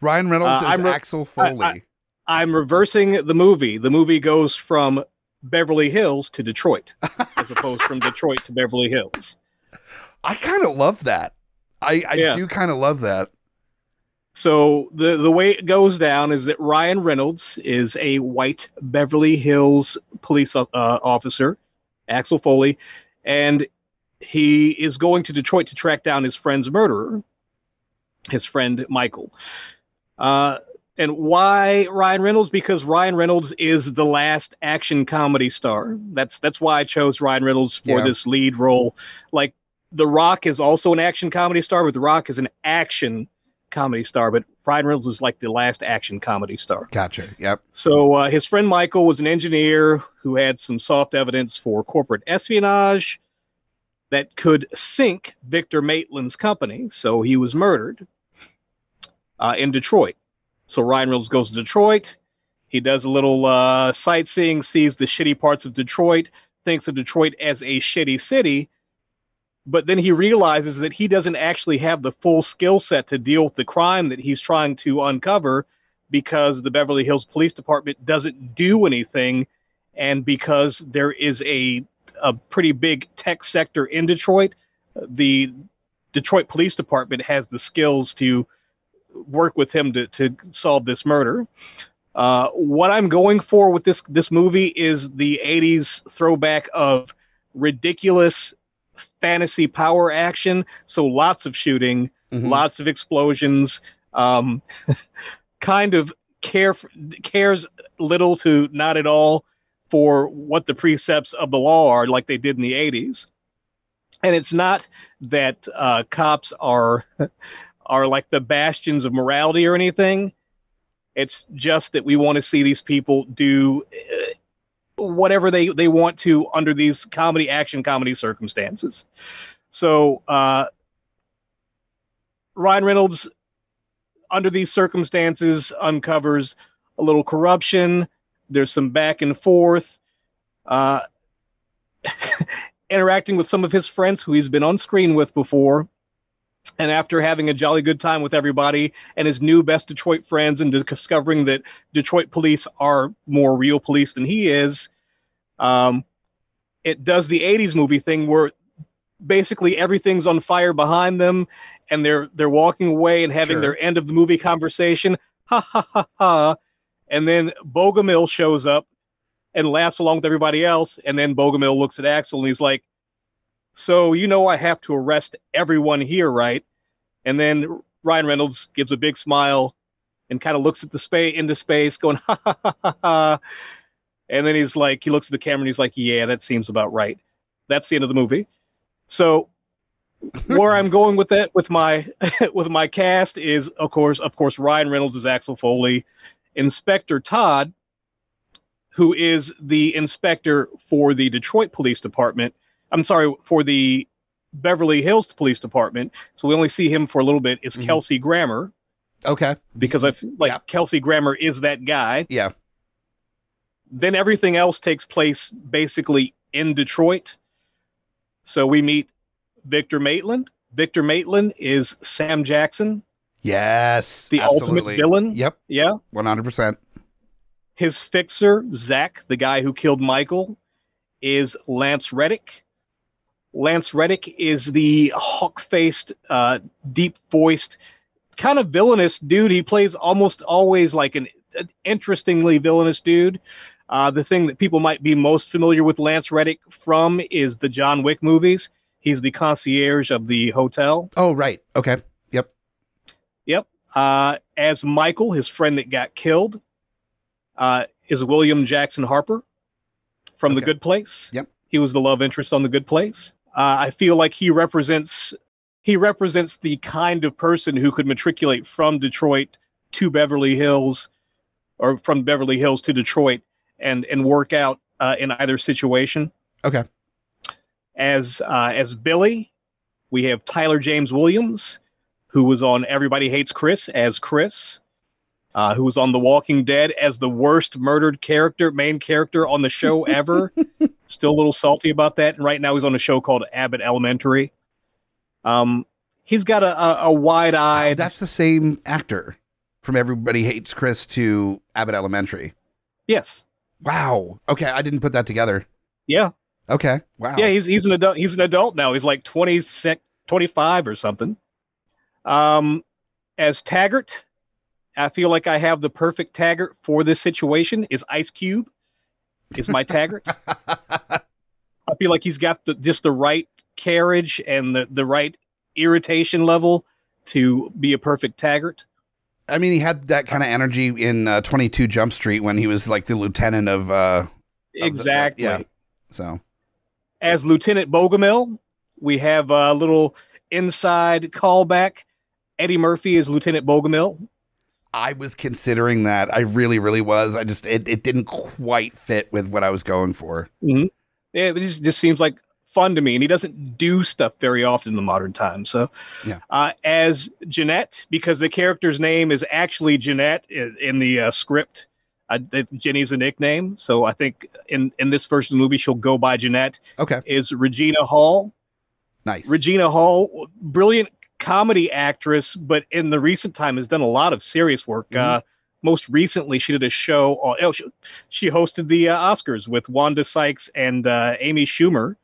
Ryan Reynolds Uh, is re- Axel I- Foley. I- I'm reversing the movie. The movie goes from Beverly Hills to Detroit, as opposed from Detroit to Beverly Hills. I kind of love that. I, I Yeah. do kind of love that. So the the way it goes down is that Ryan Reynolds is a white Beverly Hills police uh, officer, Axel Foley, and he is going to Detroit to track down his friend's murderer, his friend Michael. Uh, and why Ryan Reynolds? Because Ryan Reynolds is the last action comedy star. That's that's why I chose Ryan Reynolds for Yeah. this lead role. Like The Rock is also an action comedy star, but The Rock is an action comedy star, but Ryan Reynolds is like the last action comedy star. Gotcha. Yep. So uh, his friend Michael was an engineer who had some soft evidence for corporate espionage that could sink Victor Maitland's company. So he was murdered uh, in Detroit. So Ryan Reynolds goes to Detroit. He does a little uh, sightseeing, sees the shitty parts of Detroit, thinks of Detroit as a shitty city. But then he realizes that he doesn't actually have the full skill set to deal with the crime that he's trying to uncover because the Beverly Hills Police Department doesn't do anything, and because there is a a pretty big tech sector in Detroit, the Detroit Police Department has the skills to work with him to to solve this murder. Uh, what I'm going for with this this movie is the '80s throwback of ridiculous fantasy power action. So lots of shooting, Mhm. lots of explosions. Um, kind of care cares little to not at all for what the precepts of the law are, like they did in the '80s. And it's not that uh, cops are are like the bastions of morality or anything. It's just that we want to see these people do uh, whatever they, they want to under these comedy action comedy circumstances. So uh, Ryan Reynolds, under these circumstances, uncovers a little corruption. There's some back and forth. Uh, interacting with some of his friends who he's been on screen with before. And after having a jolly good time with everybody and his new best Detroit friends and discovering that Detroit police are more real police than he is, um, it does the 80s movie thing where basically everything's on fire behind them and they're they're walking away and having Sure. their end of the movie conversation. Ha ha ha ha. And then Bogomil shows up and laughs along with everybody else. And then Bogomil looks at Axel and he's like, So you know I have to arrest everyone here, right? And then Ryan Reynolds gives a big smile and kind of looks at the space into space, going ha ha ha ha ha. And then he's like, he looks at the camera and he's like, Yeah, that seems about right. That's the end of the movie. So where I'm going with that with my with my cast is of course of course Ryan Reynolds is Axel Foley, Inspector Todd, who is the inspector for the Detroit Police Department. I'm sorry for the Beverly Hills Police Department. So we only see him for a little bit. Is Mhm. Kelsey Grammer Okay. because I feel like Yeah. Kelsey Grammer is that guy. Yeah. Then everything else takes place basically in Detroit. So we meet Victor Maitland. Victor Maitland is Sam Jackson, Yes. the absolutely. ultimate villain. Yep. Yeah. One hundred percent. His fixer, Zach, the guy who killed Michael, is Lance Reddick. Lance Reddick is the hawk-faced, uh, deep-voiced, kind of villainous dude. He plays almost always like an, an interestingly villainous dude. Uh, the thing that people might be most familiar with Lance Reddick from is the John Wick movies. He's the concierge of the hotel. Oh, right. Okay. Yep. Yep. Uh, as Michael, his friend that got killed, uh, is William Jackson Harper from The Good Place. Yep. He was the love interest on The Good Place. Uh, I feel like he represents he represents the kind of person who could matriculate from Detroit to Beverly Hills, or from Beverly Hills to Detroit, and and work out uh, in either situation. Okay. As uh, as Billy, we have Tyler James Williams, who was on Everybody Hates Chris as Chris, uh, who was on The Walking Dead as the worst murdered character, main character on the show ever. Still a little salty about that. And right now he's on a show called Abbott Elementary. Um, he's got a, a, a wide-eyed. That's the same actor from Everybody Hates Chris to Abbott Elementary. yes, Wow. Okay, I didn't put that together. yeah, Okay. Wow. yeah. He's he's an adult. He's an adult now. He's like 26, 25 or something. Um, as Taggart, I feel like I have the perfect Taggart for this situation. Is Ice Cube? Is my Taggart? I feel like he's got the, just the right carriage and the, the right irritation level to be a perfect Taggart. I mean, he had that kind of energy in uh, 22 Jump Street when he was like the lieutenant of. Uh, the- Exactly. yeah. so, As Lieutenant Bogomil, we have a little inside callback. Eddie Murphy is Lieutenant Bogomil. I was considering that. I really, really was. I just, it, it didn't quite fit with what I was going for. Yeah, it just, just seems like fun to me, and he doesn't do stuff very often in the modern time. So, Yeah. uh, as Jeanette, because the character's name is actually Jeanette in, in the uh, script, uh, Jenny's a nickname. So I think in in this version of the movie, she'll go by Jeanette. Okay. Is Regina Hall? Nice. Regina Hall, brilliant comedy actress, but in the recent time has done a lot of serious work. Mhm. Uh, most recently, she did a show. On, oh, she, she hosted the uh, Oscars with Wanda Sykes and uh, Amy Schumer.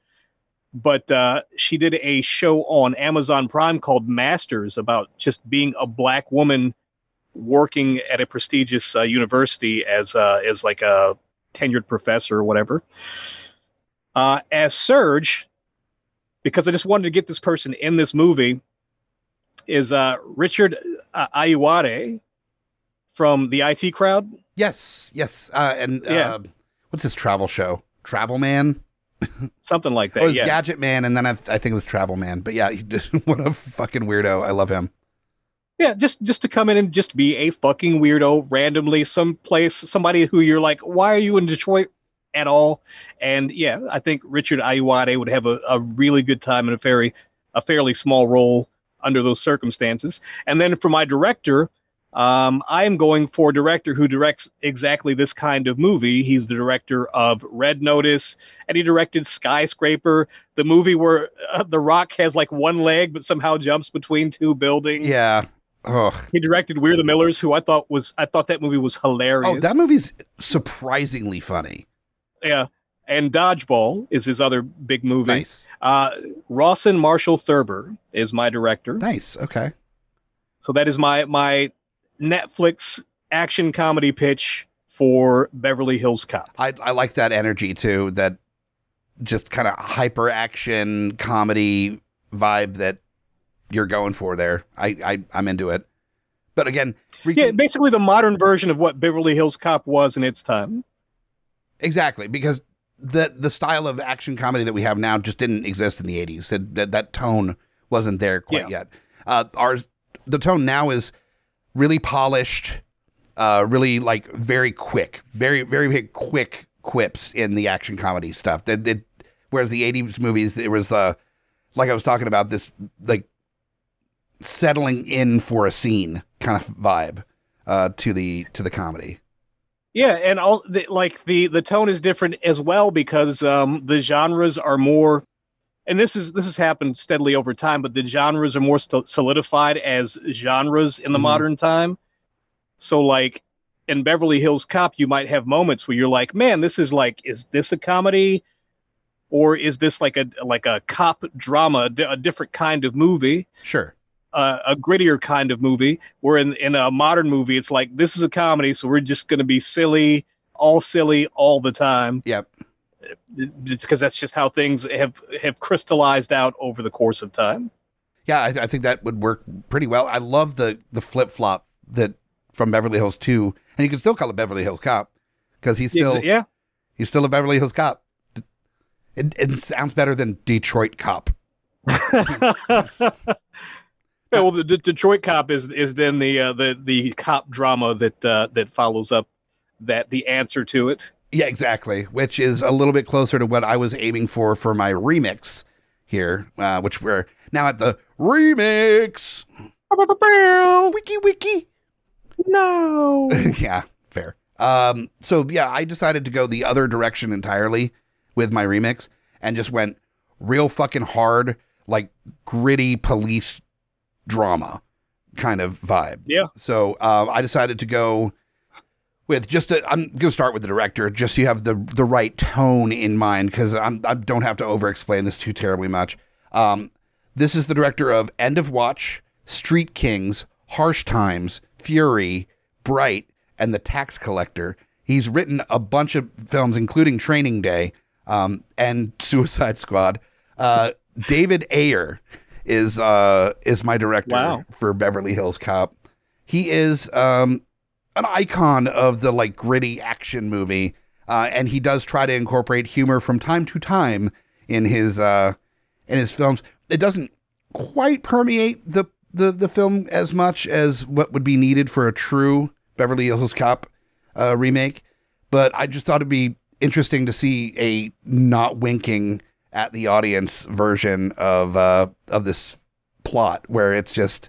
But uh, she did a show on Amazon Prime called Masters about just being a black woman working at a prestigious uh, university as uh, as like a tenured professor or whatever. Uh, as Serge, because I just wanted to get this person in this movie, is uh, Richard uh, from the IT crowd. yes. Yes. Uh, and Yeah. uh, what's his travel show? Travel Man? Something like that. Oh, it was yeah. Gadget Man, and then I, I think it was Travel Man. But yeah, what a fucking weirdo. I love him. yeah, just just to come in and just be a fucking weirdo randomly someplace, somebody who you're like, why are you in Detroit at all? And yeah, I think Richard Ayoade would have a, a really good time in a very a fairly small role under those circumstances. And then for my director, um, I am going for a director who directs exactly this kind of movie. He's the director of Red Notice, and he directed Skyscraper, the movie where uh, The Rock has like one leg but somehow jumps between two buildings. Yeah. Oh. He directed We're the Millers, who I thought was I thought that movie was hilarious. Oh, that movie's surprisingly funny. yeah. And Dodgeball is his other big movie. Nice. Uh, Rawson Marshall Thurber is my director. Nice. Okay. So that is my my Netflix action comedy pitch for Beverly Hills Cop. I I like that energy too. That just kind of hyper action comedy vibe that you're going for there. I, I I'm into it. But again, Yeah, basically the modern version of what Beverly Hills Cop was in its time. exactly because the the style of action comedy that we have now just didn't exist in the 80s. That that, that tone wasn't there quite Yeah. yet. Uh, ours the tone now is really polished, uh, really like very quick, very very, very quick quips in the action comedy stuff. That that whereas the 80s movies it was uh like I was talking about this like settling in for a scene kind of vibe uh to the to the comedy. Yeah, and all the, like the the tone is different as well because um, the genres are more, and this is this has happened steadily over time, but the genres are more st- solidified as genres in the Mhm. modern time. So like in Beverly Hills Cop, you might have moments where you're like, man, this is like, is this a comedy? or is this like a like a cop drama, a different kind of movie, Sure. Uh, a grittier kind of movie? Where in in a modern movie, it's like this is a comedy, so we're just going to be silly, all silly all the time, Yep. because that's just how things have have crystallized out over the course of time. Yeah, I, I think that would work pretty well. I love the the flip flop that from Beverly Hills Two, and you can still call it Beverly Hills Cop because he's still yeah. he's still a Beverly Hills Cop. It, it sounds better than Detroit Cop. Yeah, well, the, the Detroit Cop is is then the uh, the the cop drama that uh, that follows up that the answer to it. Yeah, exactly. Which is a little bit closer to what I was aiming for for my remix here, uh, which we're now at the remix. Wiki wiki. No. yeah, fair. Um, so yeah, I decided to go the other direction entirely with my remix and just went real fucking hard, like gritty police drama kind of vibe. Yeah. So uh, I decided to go with just a, I'm going to start with the director, just so you have the the right tone in mind, because I'm I don't have to over explain this too terribly much. Um, this is the director of End of Watch, Street Kings, Harsh Times, Fury, Bright, and The Tax Collector. He's written a bunch of films, including Training Day um, and Suicide Squad. Uh, David Ayer is uh, is my director Wow. for Beverly Hills Cop. He is um, an icon of the like gritty action movie, uh, and he does try to incorporate humor from time to time in his uh, in his films. It doesn't quite permeate the, the the film as much as what would be needed for a true Beverly Hills Cop uh, remake, but I just thought it'd be interesting to see a not winking at the audience version of uh, of this plot where it's just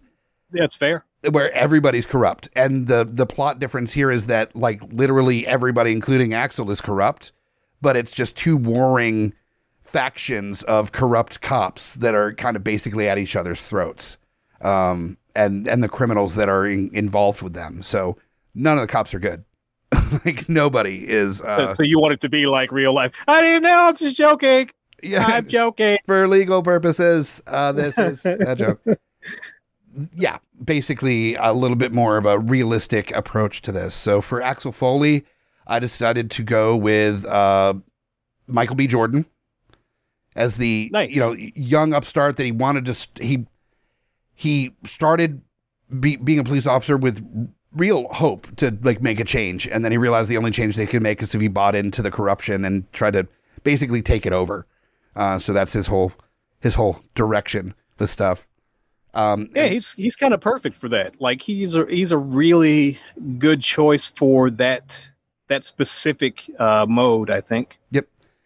That's fair. where everybody's corrupt and the the plot difference here is that like literally everybody including axel is corrupt but it's just two warring factions of corrupt cops that are kind of basically at each other's throats um and and the criminals that are in, involved with them so none of the cops are good like nobody is uh so you want it to be like real life? I didn't know. I'm just joking. Yeah I'm joking. for legal purposes, uh, this is a joke. Yeah, basically a little bit more of a realistic approach to this. So for Axel Foley, I decided to go with uh, Michael B. Jordan as the Nice. you know young upstart that he wanted to. St- he he started be, being a police officer with real hope to like make a change, and then he realized the only change they could make is if he bought into the corruption and tried to basically take it over. Uh, so that's his whole his whole direction The stuff. Um, Yeah, and- he's he's kind of perfect for that. Like he's a he's a really good choice for that that specific uh, mode. I think. Yep.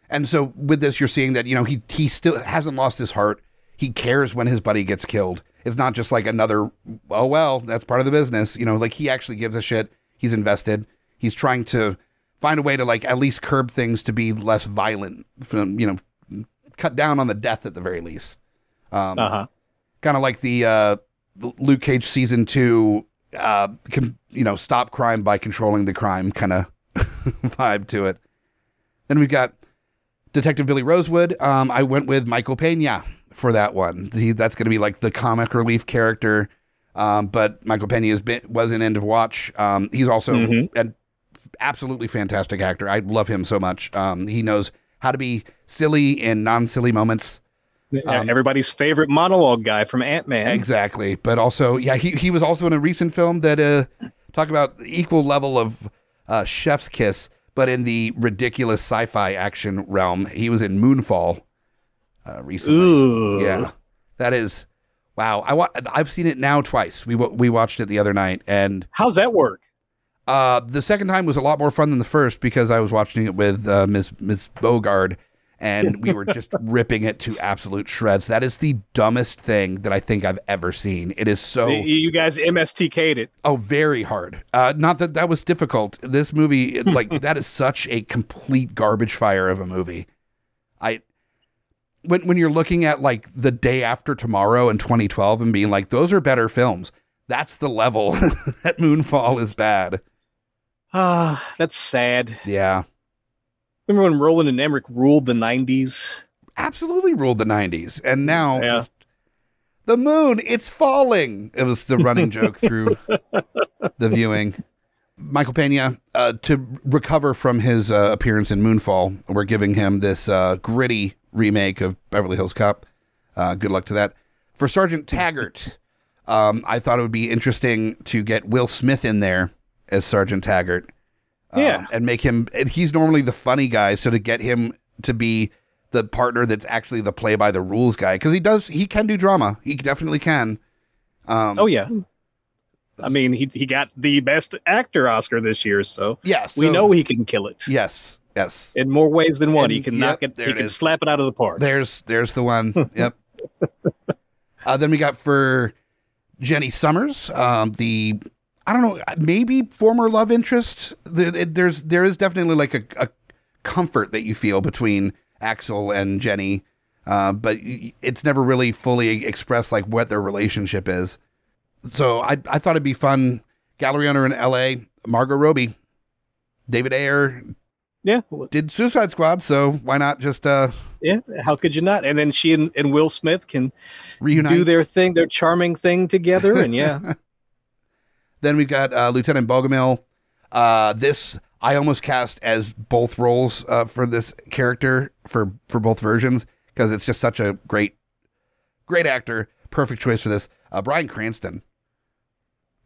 And so with this, you're seeing that you know he he still hasn't lost his heart. He cares when his buddy gets killed. It's not just like another. Oh well, that's part of the business. You know, like he actually gives a shit. He's invested. He's trying to find a way to like at least curb things to be less violent. From you know, cut down on the death at the very least. Um, Uh huh. kind of like the uh, the Luke Cage season two, uh, can, you know, stop crime by controlling the crime kind of vibe to it. Then we've got Detective Billy Rosewood. Um, I went with Michael Pena for that one. He, that's going to be like the comic relief character. Um, but Michael Pena has been, was in End of Watch. Um, he's also Mhm. an absolutely fantastic actor. I love him so much. Um, he knows how to be silly in non-silly moments. Um, Everybody's favorite monologue guy from Ant Man. Exactly. But also, yeah, he, he was also in a recent film that uh talk about equal level of uh Chef's Kiss, but in the ridiculous sci-fi action realm. He was in Moonfall uh recently. Ooh. Yeah. That is wow. I wa- I've seen it now twice. We wa- we watched it the other night and How's that work? Uh the second time was a lot more fun than the first because I was watching it with uh Miss Miss Bogard and we were just ripping it to absolute shreds. That is the dumbest thing that I think I've ever seen. It is so You guys MSTK'd it. Oh, very hard. Uh, not that that was difficult. This movie, it, like that, is such a complete garbage fire of a movie. I when when you're looking at like the day after tomorrow in 2012 and being like, those are better films. That's the level that Moonfall is bad. Ah, that's sad. Yeah, Remember when Roland and Emmerich ruled the '90s? Absolutely ruled the '90s, and now Yeah. just the moon, it's falling. It was the running joke through the viewing. Michael Pena, uh, to recover from his uh, appearance in Moonfall, we're giving him this uh, gritty remake of Beverly Hills Cop. Uh, good luck to that. For Sergeant Taggart, um, I thought it would be interesting to get Will Smith in there as Sergeant Taggart. um, Yeah. and make him. And he's normally the funny guy, so to get him to be the partner that's actually the play by the rules guy, because he does, he can do drama. He definitely can. Um, Oh yeah. I mean, he he got the best actor Oscar this year, so yes, we so- know he can kill it Yes, yes. in more ways than one. he can yep, knock it. there He it can is. slap it out of the park. There's there's the one. yep. Uh, then we got for Jenny Summers, um, the I don't know, maybe former love interest. There's there is definitely like a, a comfort that you feel between Axel and Jenny, uh, but it's never really fully expressed like what their relationship is. So I I thought it'd be fun. Gallery owner in L.A. Margot Robbie, David Ayer Yeah, did Suicide Squad, so why not just uh, yeah. How could you not? And then she and, and Will Smith can reunite? do their thing, their charming thing together. And yeah, Then we've got uh, Lieutenant Bogomil. Uh, this I almost cast as both roles uh, for this character for for both versions because it's just such a great, great actor. Perfect choice for this. Uh, Bryan Cranston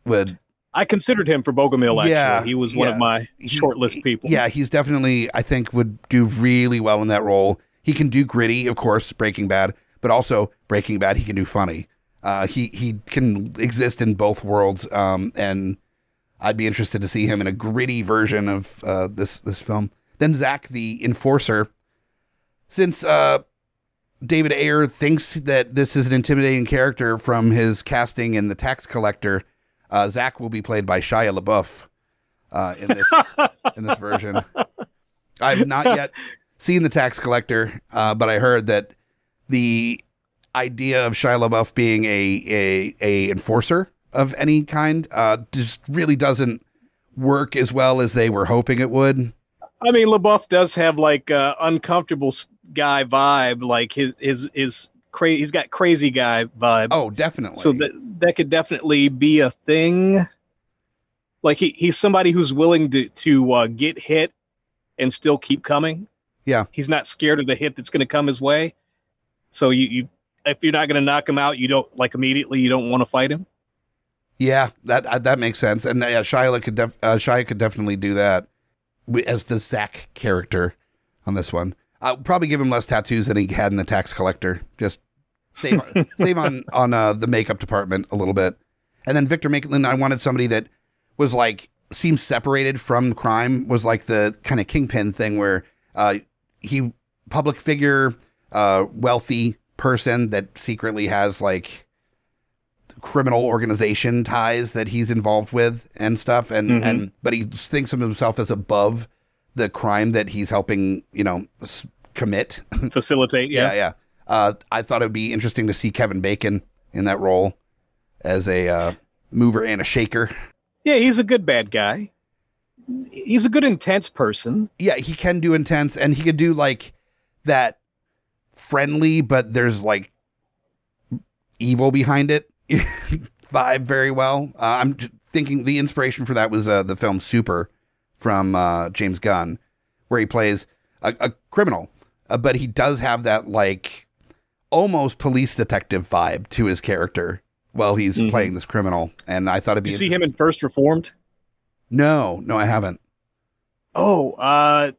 would I considered him for Bogomil. Actually, Yeah, he was one yeah. of my he- shortlist people. Yeah, he's definitely I think would do really well in that role. He can do gritty, of course, Breaking Bad, but also Breaking Bad he can do funny. Uh, he he can exist in both worlds, um, and I'd be interested to see him in a gritty version of uh, this this film. Then Zach, the enforcer, since uh, David Ayer thinks that this is an intimidating character from his casting in The Tax Collector, uh, Zach will be played by Shia LaBeouf uh, in this in this version. I've not yet seen The Tax Collector, uh, but I heard that the idea of Shia LaBeouf being a a, a enforcer of any kind uh, just really doesn't work as well as they were hoping it would. I mean, LaBeouf does have like uh, uncomfortable guy vibe. Like his his his crazy. He's got crazy guy vibe. Oh, definitely. so that that could definitely be a thing. Like he, he's somebody who's willing to to uh, get hit and still keep coming. Yeah. he's not scared of the hit that's going to come his way. So you, you if you're not going to knock him out, you don't like immediately. You don't want to fight him. Yeah, that uh, that makes sense, and uh, yeah, Shia could def- uh, Shia could definitely do that as the Zach character on this one. I'll probably give him less tattoos than he had in the Tax Collector. Just save save on on uh, the makeup department a little bit, and then Victor Maitland. I wanted somebody that was like seems separated from crime. Was like the kind of kingpin thing where uh, he public figure, uh, wealthy person that secretly has like criminal organization ties that he's involved with and stuff and Mhm. and but he thinks of himself as above the crime that he's helping you know s- commit Facilitate. yeah Yeah. yeah uh i thought it would be interesting to see kevin bacon in that role as a uh mover and a shaker yeah, He's a good bad guy. He's a good intense person. yeah he can do intense and he could do like that friendly but there's like evil behind it vibe very well uh, i'm thinking the inspiration for that was uh, the film super from uh, james gunn where he plays a, a criminal uh, but he does have that like almost police detective vibe to his character while he's Mhm. playing this criminal and i thought it'd be you see him in First Reformed? no no i haven't Oh, uh,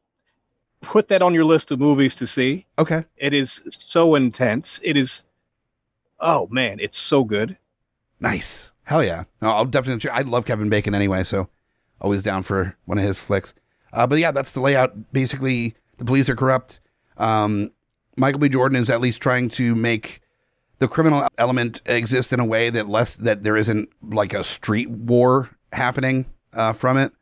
put that on your list of movies to see. okay It is so intense. It is. Oh man, it's so good. Nice. Hell yeah. No, I'll definitely. I love Kevin Bacon anyway, so always down for one of his flicks. Uh, but yeah, that's the layout. Basically, the police are corrupt. Um, Michael B. Jordan is at least trying to make the criminal element exist in a way that less that there isn't like a street war happening uh, from it.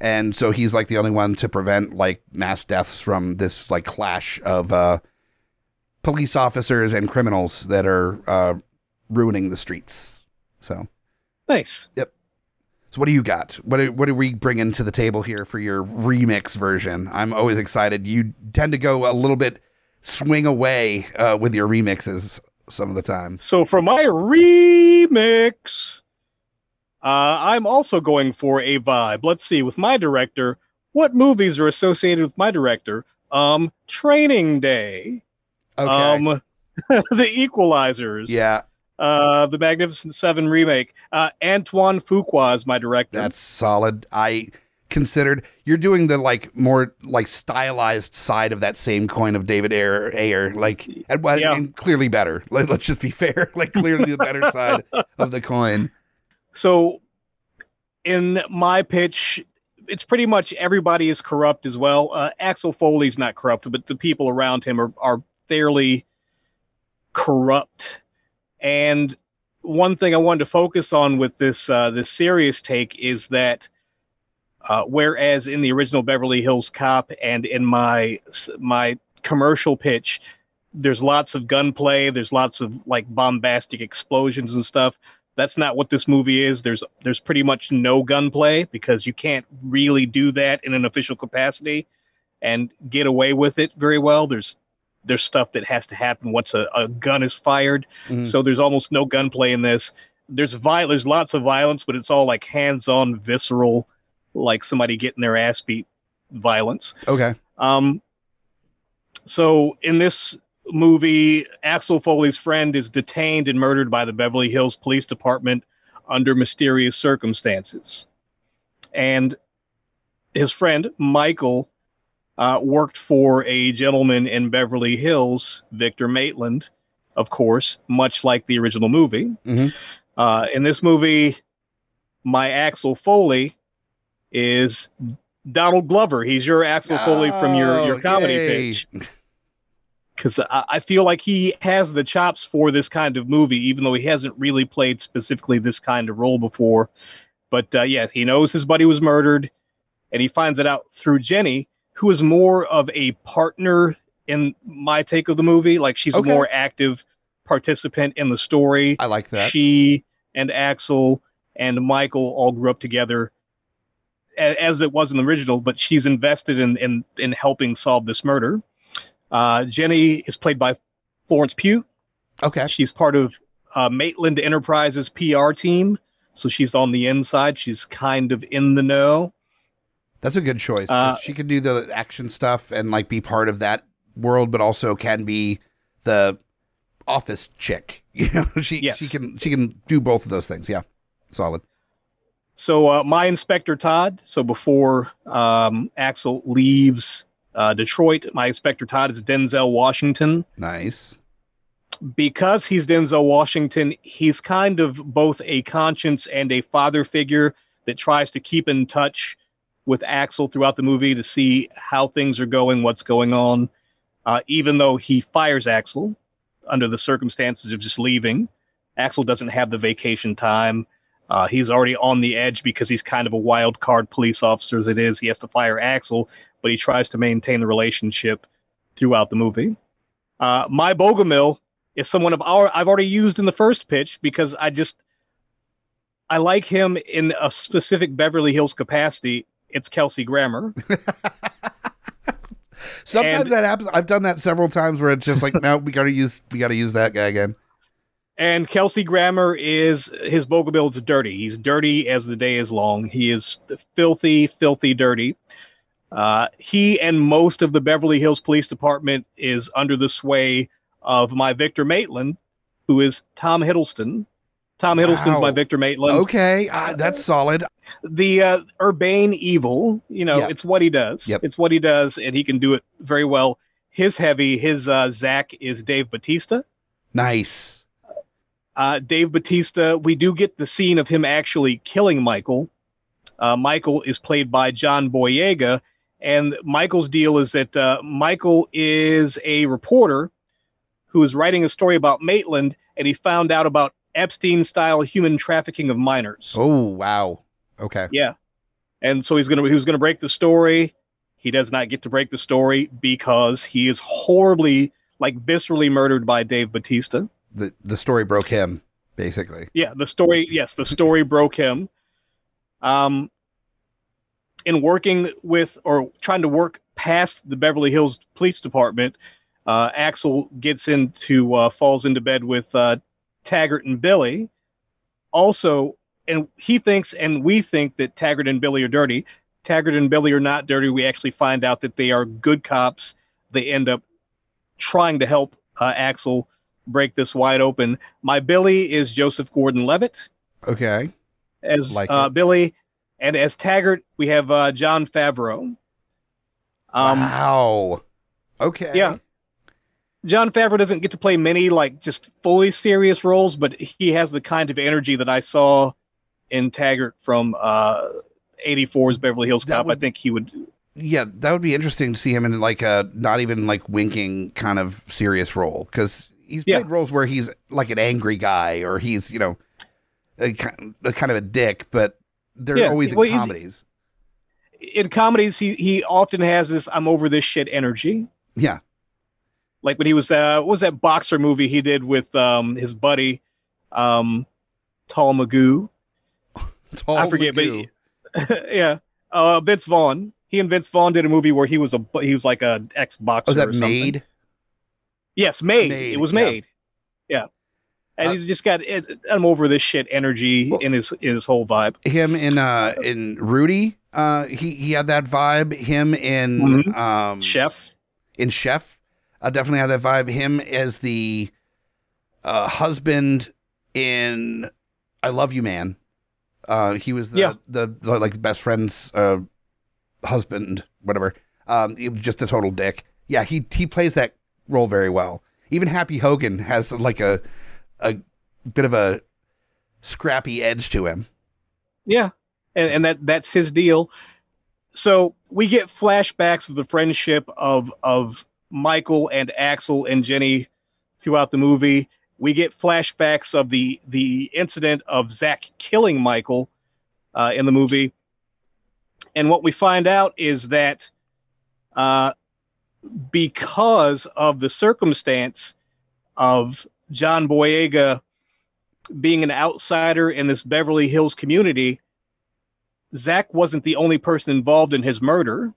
And so he's like the only one to prevent like mass deaths from this like clash of uh, police officers and criminals that are uh, ruining the streets. So Nice. Yep. So what do you got? What do, what do we bring into the table here for your remix version? I'm always excited. You tend to go a little bit swing away uh, with your remixes some of the time. So for my remix, uh, I'm also going for a vibe. Let's see, with my director, what movies are associated with my director? Um, Training Day. Okay. Um, The Equalizers. yeah, Uh, the Magnificent Seven remake. Uh, Antoine Fuqua is my director. that's solid. I considered you're doing the like more like stylized side of that same coin of David Ayer, Ayer like and, Yeah. and clearly better. Let, let's just be fair, like clearly the better side of the coin. So, in my pitch, it's pretty much everybody is corrupt as well. Uh, Axel Foley's not corrupt, but the people around him are, are fairly corrupt. And one thing I wanted to focus on with this uh, this serious take is that uh, whereas in the original Beverly Hills Cop and in my my commercial pitch, there's lots of gunplay, there's lots of like bombastic explosions and stuff that's not what this movie is. There's there's pretty much no gunplay because you can't really do that in an official capacity and get away with it very well. There's there's stuff that has to happen once a, a gun is fired. Mhm. So there's almost no gunplay in this. There's vi- there's lots of violence, but it's all like hands-on, visceral, like somebody getting their ass beat violence. Okay. Um, so in this movie, Axel Foley's friend is detained and murdered by the Beverly Hills Police Department under mysterious circumstances. And his friend, Michael, uh, worked for a gentleman in Beverly Hills, Victor Maitland, of course, much like the original movie. Mhm. Uh, in this movie, my Axel Foley is Donald Glover. He's your Axel Foley from your, your Oh, comedy yay. pitch. Because I, I feel like he has the chops for this kind of movie, even though he hasn't really played specifically this kind of role before. But uh, yeah, he knows his buddy was murdered, and he finds it out through Jenny, who is more of a partner in my take of the movie. Like she's Okay. a more active participant in the story. I like that. She and Axel and Michael all grew up together as it was in the original, but she's invested in in, in helping solve this murder. Uh, Jenny is played by Florence Pugh. okay. She's part of uh, Maitland Enterprises PR team, so she's on the inside. She's kind of in the know. That's a good choice. Uh, she can do the action stuff and like be part of that world, but also can be the office chick. You know, she Yes. she can she can do both of those things. Yeah, solid. So uh, my Inspector Todd. So before um, Axel leaves uh, Detroit, my Inspector Todd is Denzel Washington. Nice. because he's Denzel Washington, he's kind of both a conscience and a father figure that tries to keep in touch with Axel throughout the movie to see how things are going, what's going on. Uh, even though he fires Axel under the circumstances of just leaving, Axel doesn't have the vacation time. Uh, he's already on the edge because he's kind of a wild card police officer as it is. He has to fire Axel, but he tries to maintain the relationship throughout the movie. Uh, my Bogomil is someone of our I've already used in the first pitch because I just I like him in a specific Beverly Hills capacity. It's Kelsey Grammer. Sometimes And- that happens. I've done that several times where it's just like, no, we gotta use we gotta use that guy again. And Kelsey Grammer is his Bogomil is dirty. He's dirty as the day is long. He is filthy, filthy dirty. Uh, he and most of the Beverly Hills Police Department is under the sway of my Victor Maitland, who is Tom Hiddleston. Tom Hiddleston's Wow. my Victor Maitland. Okay, uh, that's solid. the uh, urbane evil you know Yeah. it's what he does Yep. it's what he does and he can do it very well his heavy his uh, zach is dave bautista Nice. uh, dave bautista we do get the scene of him actually killing michael uh, michael is played by john boyega and michael's deal is that uh, michael is a reporter who is writing a story about maitland and he found out about epstein style human trafficking of minors Oh wow. Okay. Yeah. And so he's gonna he was gonna break the story. He does not get to break the story because he is horribly, like viscerally murdered by Dave Bautista. The the story broke him basically. Yeah, the story yes, the story broke him. Um, in working with or trying to work past the Beverly Hills Police Department, uh, Axel gets into uh, falls into bed with uh, Taggart and Billy. Also, and he thinks and we think that Taggart and Billy are dirty. Taggart and Billy are not dirty. We actually find out that they are good cops. They end up trying to help uh, Axel break this wide open. My Billy is Joseph Gordon-Levitt Okay. as Like uh. Billy, and as Taggart we have uh, Jon Favreau. Um, wow. Okay. yeah. Jon Favreau doesn't get to play many like just fully serious roles, but he has the kind of energy that I saw in Taggart from uh, 84's Beverly Hills Cop. would- I think he would. Yeah, that would be interesting to see him in like a not even like winking kind of serious role because he's Yeah. played roles where he's like an angry guy or he's you know a, a kind of a dick, but they're Yeah, always in well, he's- comedies. In comedies, he he often has this "I'm over this shit" energy. Yeah, Like when he was uh, what was that boxer movie he did with um, his buddy, um, Tall Magoo. Tall I forget, Magoo. but yeah, uh, Vince Vaughn. He and Vince Vaughn did a movie where he was a he was like a ex boxer. was Oh, that made? Yes, made. Made, It was yeah. made. Yeah. And Uh, he's just got I'm over this shit energy Well- in his in his whole vibe. Him in uh in Rudy, uh he he had that vibe. Him in Mhm. um Chef. in Chef, I definitely have that vibe. Him as the uh, husband in I Love You Man. Uh, he was the, Yeah. the the like best friend's uh, husband, whatever. Um, he was just a total dick. Yeah, he he plays that role very well. Even Happy Hogan has like a a bit of a scrappy edge to him. Yeah. And and that that's his deal. So we get flashbacks of the friendship of of Michael and Axel and Jenny throughout the movie. We get flashbacks of the the incident of Zach killing Michael uh, in the movie. And what we find out is that uh, because of the circumstance of John Boyega being an outsider in this Beverly Hills community, Zach wasn't the only person involved in his murder.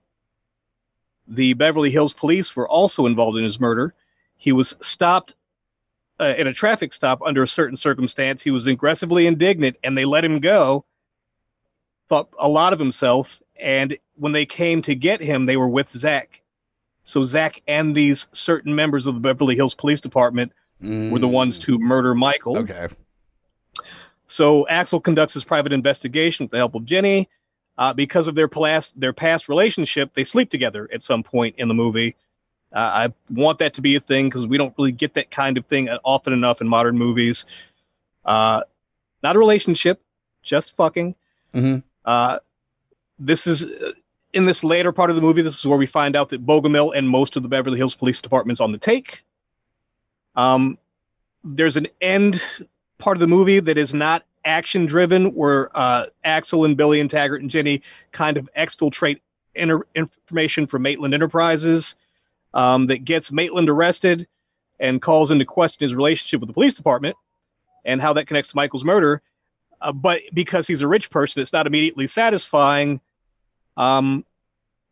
The Beverly Hills police were also involved in his murder. He was stopped uh, in a traffic stop under a certain circumstance. He was aggressively indignant and they let him go. Thought a lot of himself. And when they came to get him, they were with Zach. So Zach and these certain members of the Beverly Hills Police Department were the ones to murder Michael. Mm. Okay. So Axel conducts his private investigation with the help of Jenny. Uh, because of their past their past relationship, they sleep together at some point in the movie. Uh, I want that to be a thing because we don't really get that kind of thing often enough in modern movies. Uh, not a relationship, just fucking. Mhm. Uh, this is uh, in this later part of the movie. This is where we find out that Bogomil and most of the Beverly Hills Police Department's on the take. Um, there's an end part of the movie that is not action driven, where uh, Axel and Billy and Taggart and Jenny kind of exfiltrate inter- information from Maitland Enterprises um, that gets Maitland arrested and calls into question his relationship with the police department and how that connects to Michael's murder. Uh, but because he's a rich person, it's not immediately satisfying. Um,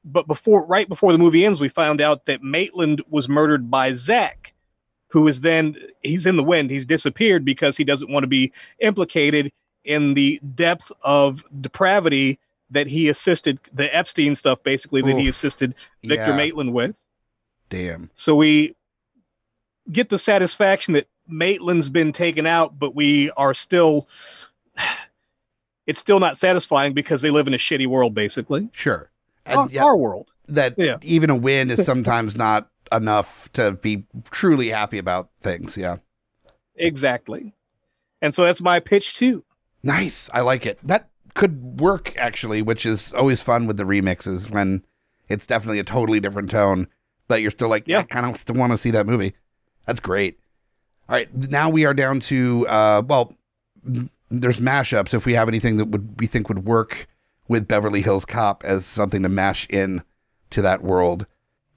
but before, right before the movie ends, we found out that Maitland was murdered by Zach, who is then he's in the wind. He's disappeared because he doesn't want to be implicated in the depth of depravity that he assisted the Epstein stuff, basically that he assisted Victor Yeah. Maitland with. Damn. So we get the satisfaction that Maitland's been taken out, but we are still. It's still not satisfying because they live in a shitty world, basically. Sure. Our, And yeah, our world. that yeah. even a win is sometimes not enough to be truly happy about things. Yeah. Exactly. And so that's my pitch too. Nice. I like it. That could work actually, which is always fun with the remixes when it's definitely a totally different tone, but you're still like, yeah, I kind of still want to see that movie. That's great. All right, now we are down to uh well, there's mashups if we have anything that would we think would work with Beverly Hills Cop as something to mash in to that world.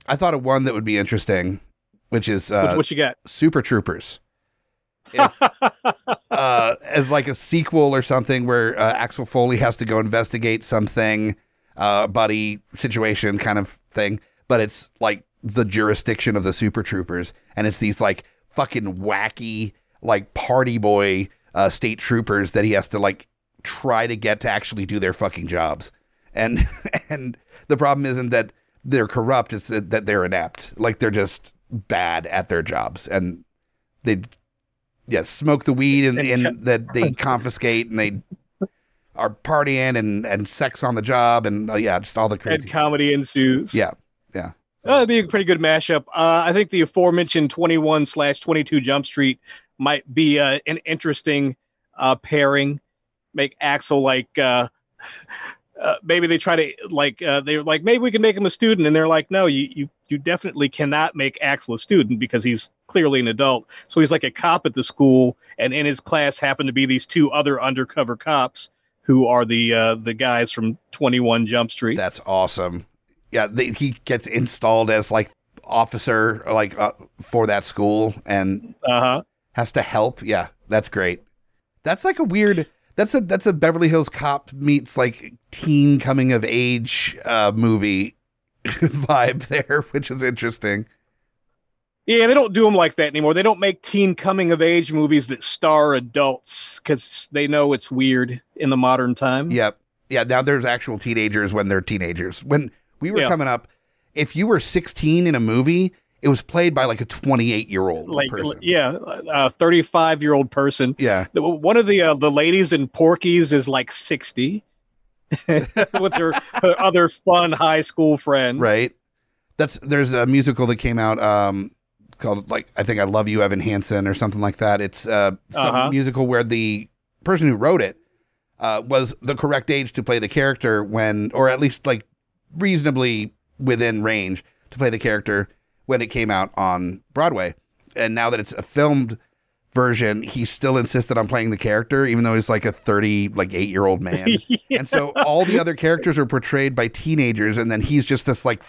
I thought of one that would be interesting, which is uh what, what you got? Super Troopers. If, uh, as like a sequel or something where uh, Axel Foley has to go investigate something, uh, buddy situation kind of thing. But it's like the jurisdiction of the Super Troopers, and it's these like fucking wacky like party boy uh, state troopers that he has to like try to get to actually do their fucking jobs. And and the problem isn't that they're corrupt; it's that that they're inept. Like they're just bad at their jobs, and they yeah smoke the weed and, And that they confiscate and they are partying and and sex on the job and uh, yeah, just all the crazy. and comedy ensues. Yeah, yeah. Uh, that'd be a pretty good mashup. Uh, I think the aforementioned 21 slash 22 Jump Street might be uh, an interesting uh, pairing. Make Axel like uh, maybe they try to like uh, they're like maybe we can make him a student, and they're like no, you you you definitely cannot make Axel a student because he's clearly an adult. So he's like a cop at the school, and in his class happen to be these two other undercover cops who are the uh, the guys from 21 Jump Street. That's awesome. Yeah, they, he gets installed as like officer like uh, for that school and Uh huh. has to help. Yeah, that's great. That's like a weird. That's a that's a Beverly Hills Cop meets like teen coming of age uh, movie vibe there, which is interesting. Yeah, they don't do them like that anymore. They don't make teen coming of age movies that star adults because they know it's weird in the modern time. Yep. Yeah. Now there's actual teenagers when they're teenagers. When we were Yeah. coming up, if you were 16 in a movie, it was played by like a 28 year old Like, person. yeah, a 35 year old person. Yeah. One of the uh, the ladies in Porky's is like 60 with her, her other fun high school friends. Right. That's there's a musical that came out um called like I think I Love You Evan Hansen or something like that. It's uh some Uh-huh. musical where the person who wrote it uh was the correct age to play the character when or at least like reasonably within range to play the character when it came out on Broadway. And now that it's a filmed version, he still insisted on playing the character even though he's like a 30 like 8 year old man. Yeah. And so all the other characters are portrayed by teenagers, and then he's just this like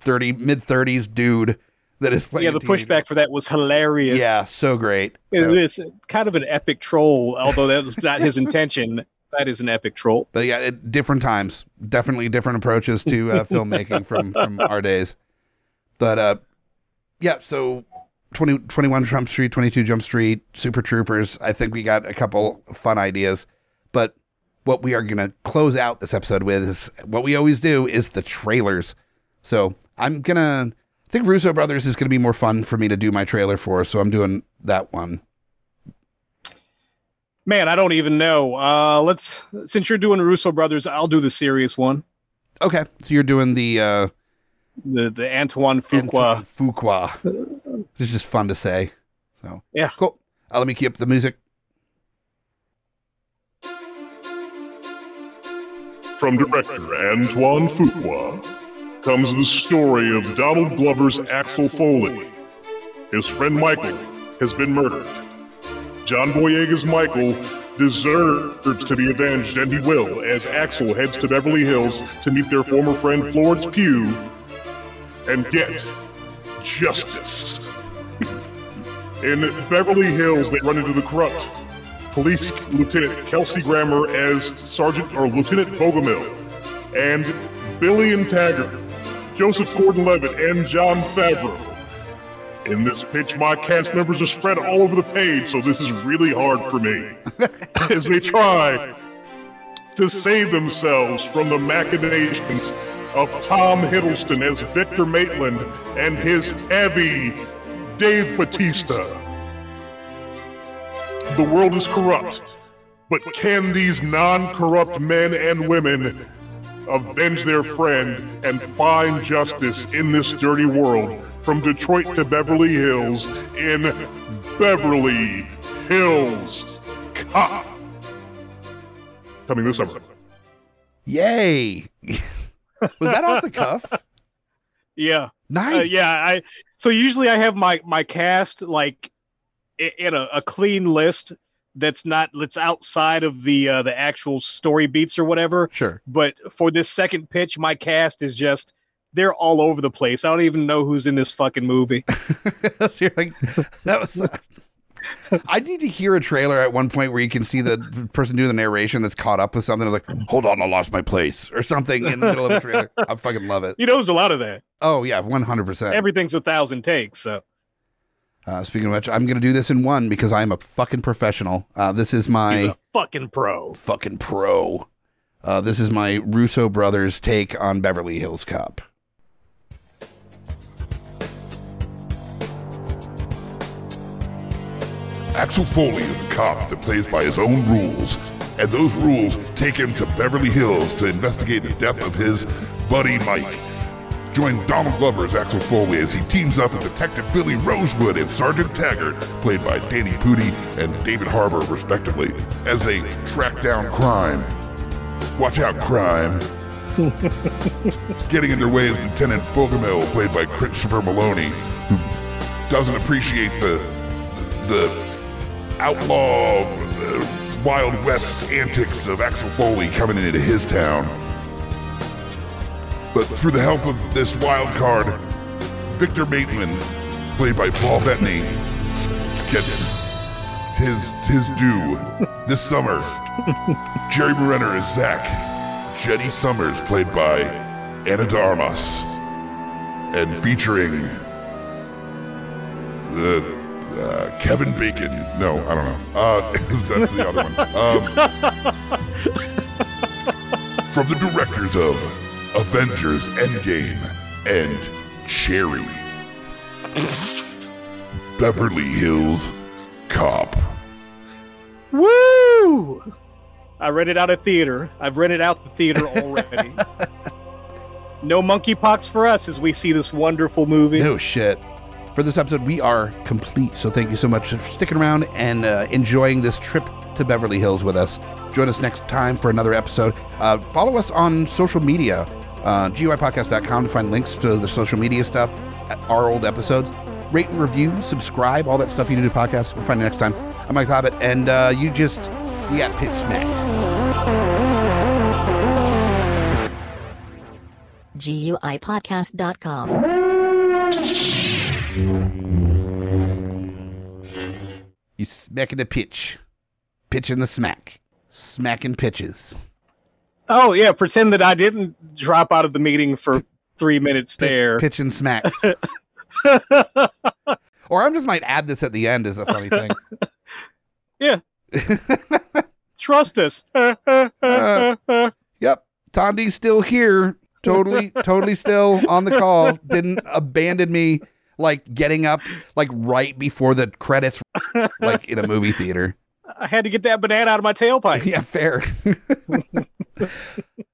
thirty mid thirties dude that is playing. yeah, the teenager. pushback for that was hilarious. Yeah, so great. It So- is kind of an epic troll, although that was not his intention. That is an epic troll. but yeah, it, different times, definitely different approaches to uh, filmmaking from from our days. But uh, yeah, so 20, 21 Jump Street, 22 Jump Street, Super Troopers. I think we got a couple fun ideas, but what we are going to close out this episode with is what we always do is the trailers. So I'm gonna I think Russo Brothers is gonna be more fun for me to do my trailer for, so I'm doing that one. Man, I don't even know. Uh, let's since you're doing Russo brothers, I'll do the serious one. Okay, so you're doing the uh The the Antoine Fuqua. Antoine Fuqua. It's just fun to say. So Yeah. cool. Uh, let me keep the music. From director Antoine Fuqua comes the story of Donald Glover's Axel Foley. His friend Michael has been murdered. John Boyega's Michael deserves to be avenged, and he will, as Axel heads to Beverly Hills to meet their former friend Florence Pugh and get justice. In Beverly Hills, they run into the corrupt Police Lieutenant Kelsey Grammer as Sergeant or Lieutenant Bogomil, and Billy and Taggart, Joseph Gordon-Levitt, and Jon Favreau. In this pitch, my cast members are spread all over the page, so this is really hard for me. as they try to save themselves from the machinations of Tom Hiddleston as Victor Maitland and his heavy Dave Bautista. The world is corrupt, but can these non corrupt men and women avenge their friend and find justice in this dirty world from Detroit to Beverly Hills in Beverly Hills Cop? Coming this summer. Yay! Was that off the cuff? Yeah. Nice. Uh, yeah, I so usually I have my my cast like in a, a clean list that's not that's outside of the uh, the actual story beats or whatever. Sure. But for this second pitch, my cast is just they're all over the place. I don't even know who's in this fucking movie. so you're like, that was I need to hear a trailer at one point where you can see the person doing the narration that's caught up with something like, hold on, I lost my place or something in the middle of the trailer. I fucking love it. You know, there's a lot of that. Oh, yeah, 100%. Everything's a thousand takes. So Uh, speaking of which, I'm going to do this in one because I'm a fucking professional. Uh, this is my a fucking pro. fucking pro. Uh, this is my Russo brothers take on Beverly Hills Cop. Axel Foley is a cop that plays by his own rules, and those rules take him to Beverly Hills to investigate the death of his buddy Mike. Join Donald Glover as Axel Foley as he teams up with Detective Billy Rosewood and Sergeant Taggart, played by Danny Pudi and David Harbour, respectively, as they track down crime. Watch out, crime. Getting in their way is Lieutenant Bogomil, played by Christopher Meloni, who doesn't appreciate the the outlaw uh, Wild West antics of Axel Foley coming into his town. But through the help of this wild card, Victor Maitland, played by Paul Bettany, gets his his due this summer. Jeremy Renner is Zach. Jenny Summers, played by Ana de Armas, and featuring the uh, Kevin Bacon. No, I don't know. Uh, that's the other one. Um, from the directors of Avengers Endgame and Cherry. Beverly Hills Cop. Woo! I rented out a theater. I've rented out the theater already. no monkeypox for us as we see this wonderful movie. No shit. For this episode, we are complete. So thank you so much for sticking around and uh, enjoying this trip to Beverly Hills with us. Join us next time for another episode. Uh, follow us on social media, uh, GUIPodcast.com to find links to the social media stuff, our old episodes. Rate and review, subscribe, all that stuff you do to podcasts. We'll find you next time. I'm Mike Hobbit, and uh, you just, you got pitch smacked. GUIPodcast.com. You smacking the pitch, pitching the smack, smacking pitches. Oh yeah, pretend that I didn't drop out of the meeting for three minutes Pitch, there. pitching smacks. or I just might add this at the end as a funny thing. Yeah. Trust us. Uh, yep, Tandi's still here. Totally, totally still on the call. Didn't abandon me like getting up like right before the credits, like in a movie theater. I had to get that banana out of my tailpipe. Yeah, fair.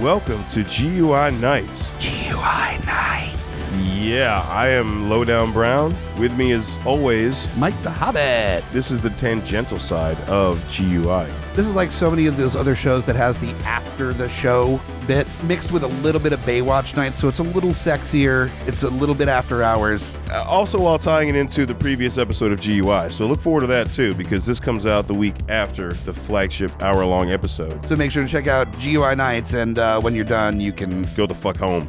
Welcome to GUI Nights. GUI Nights. Yeah, I am Lowdown Brown. With me, as always, Mike the Hobbit. this is the tangential side of GUI. This is like so many of those other shows that has the after the show bit mixed with a little bit of Baywatch night, so it's a little sexier. It's a little bit after hours. Uh, Also, while tying it into the previous episode of GUI. So look forward to that too, because this comes out the week after the flagship hour long episode. So make sure to check out GUI Nights, and uh, when you're done, you can. Go the fuck home.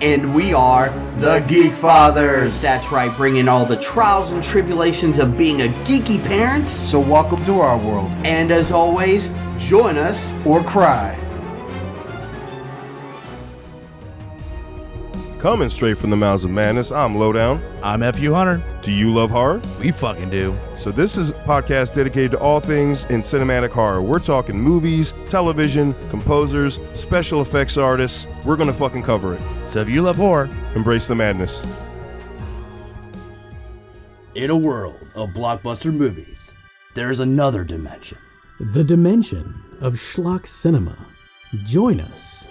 And we are the Geek Fathers. That's right, bringing all the trials and tribulations of being a geeky parent. So, welcome to our world. And as always, join us or cry. Coming straight from the mouths of madness, I'm Lowdown. I'm FU Hunter. Do you love horror? We fucking do. So this is a podcast dedicated to all things in cinematic horror. We're talking movies, television, composers, special effects artists. We're gonna fucking cover it. So if you love horror, embrace the madness. In a world of blockbuster movies, there's another dimension. The dimension of schlock cinema. Join us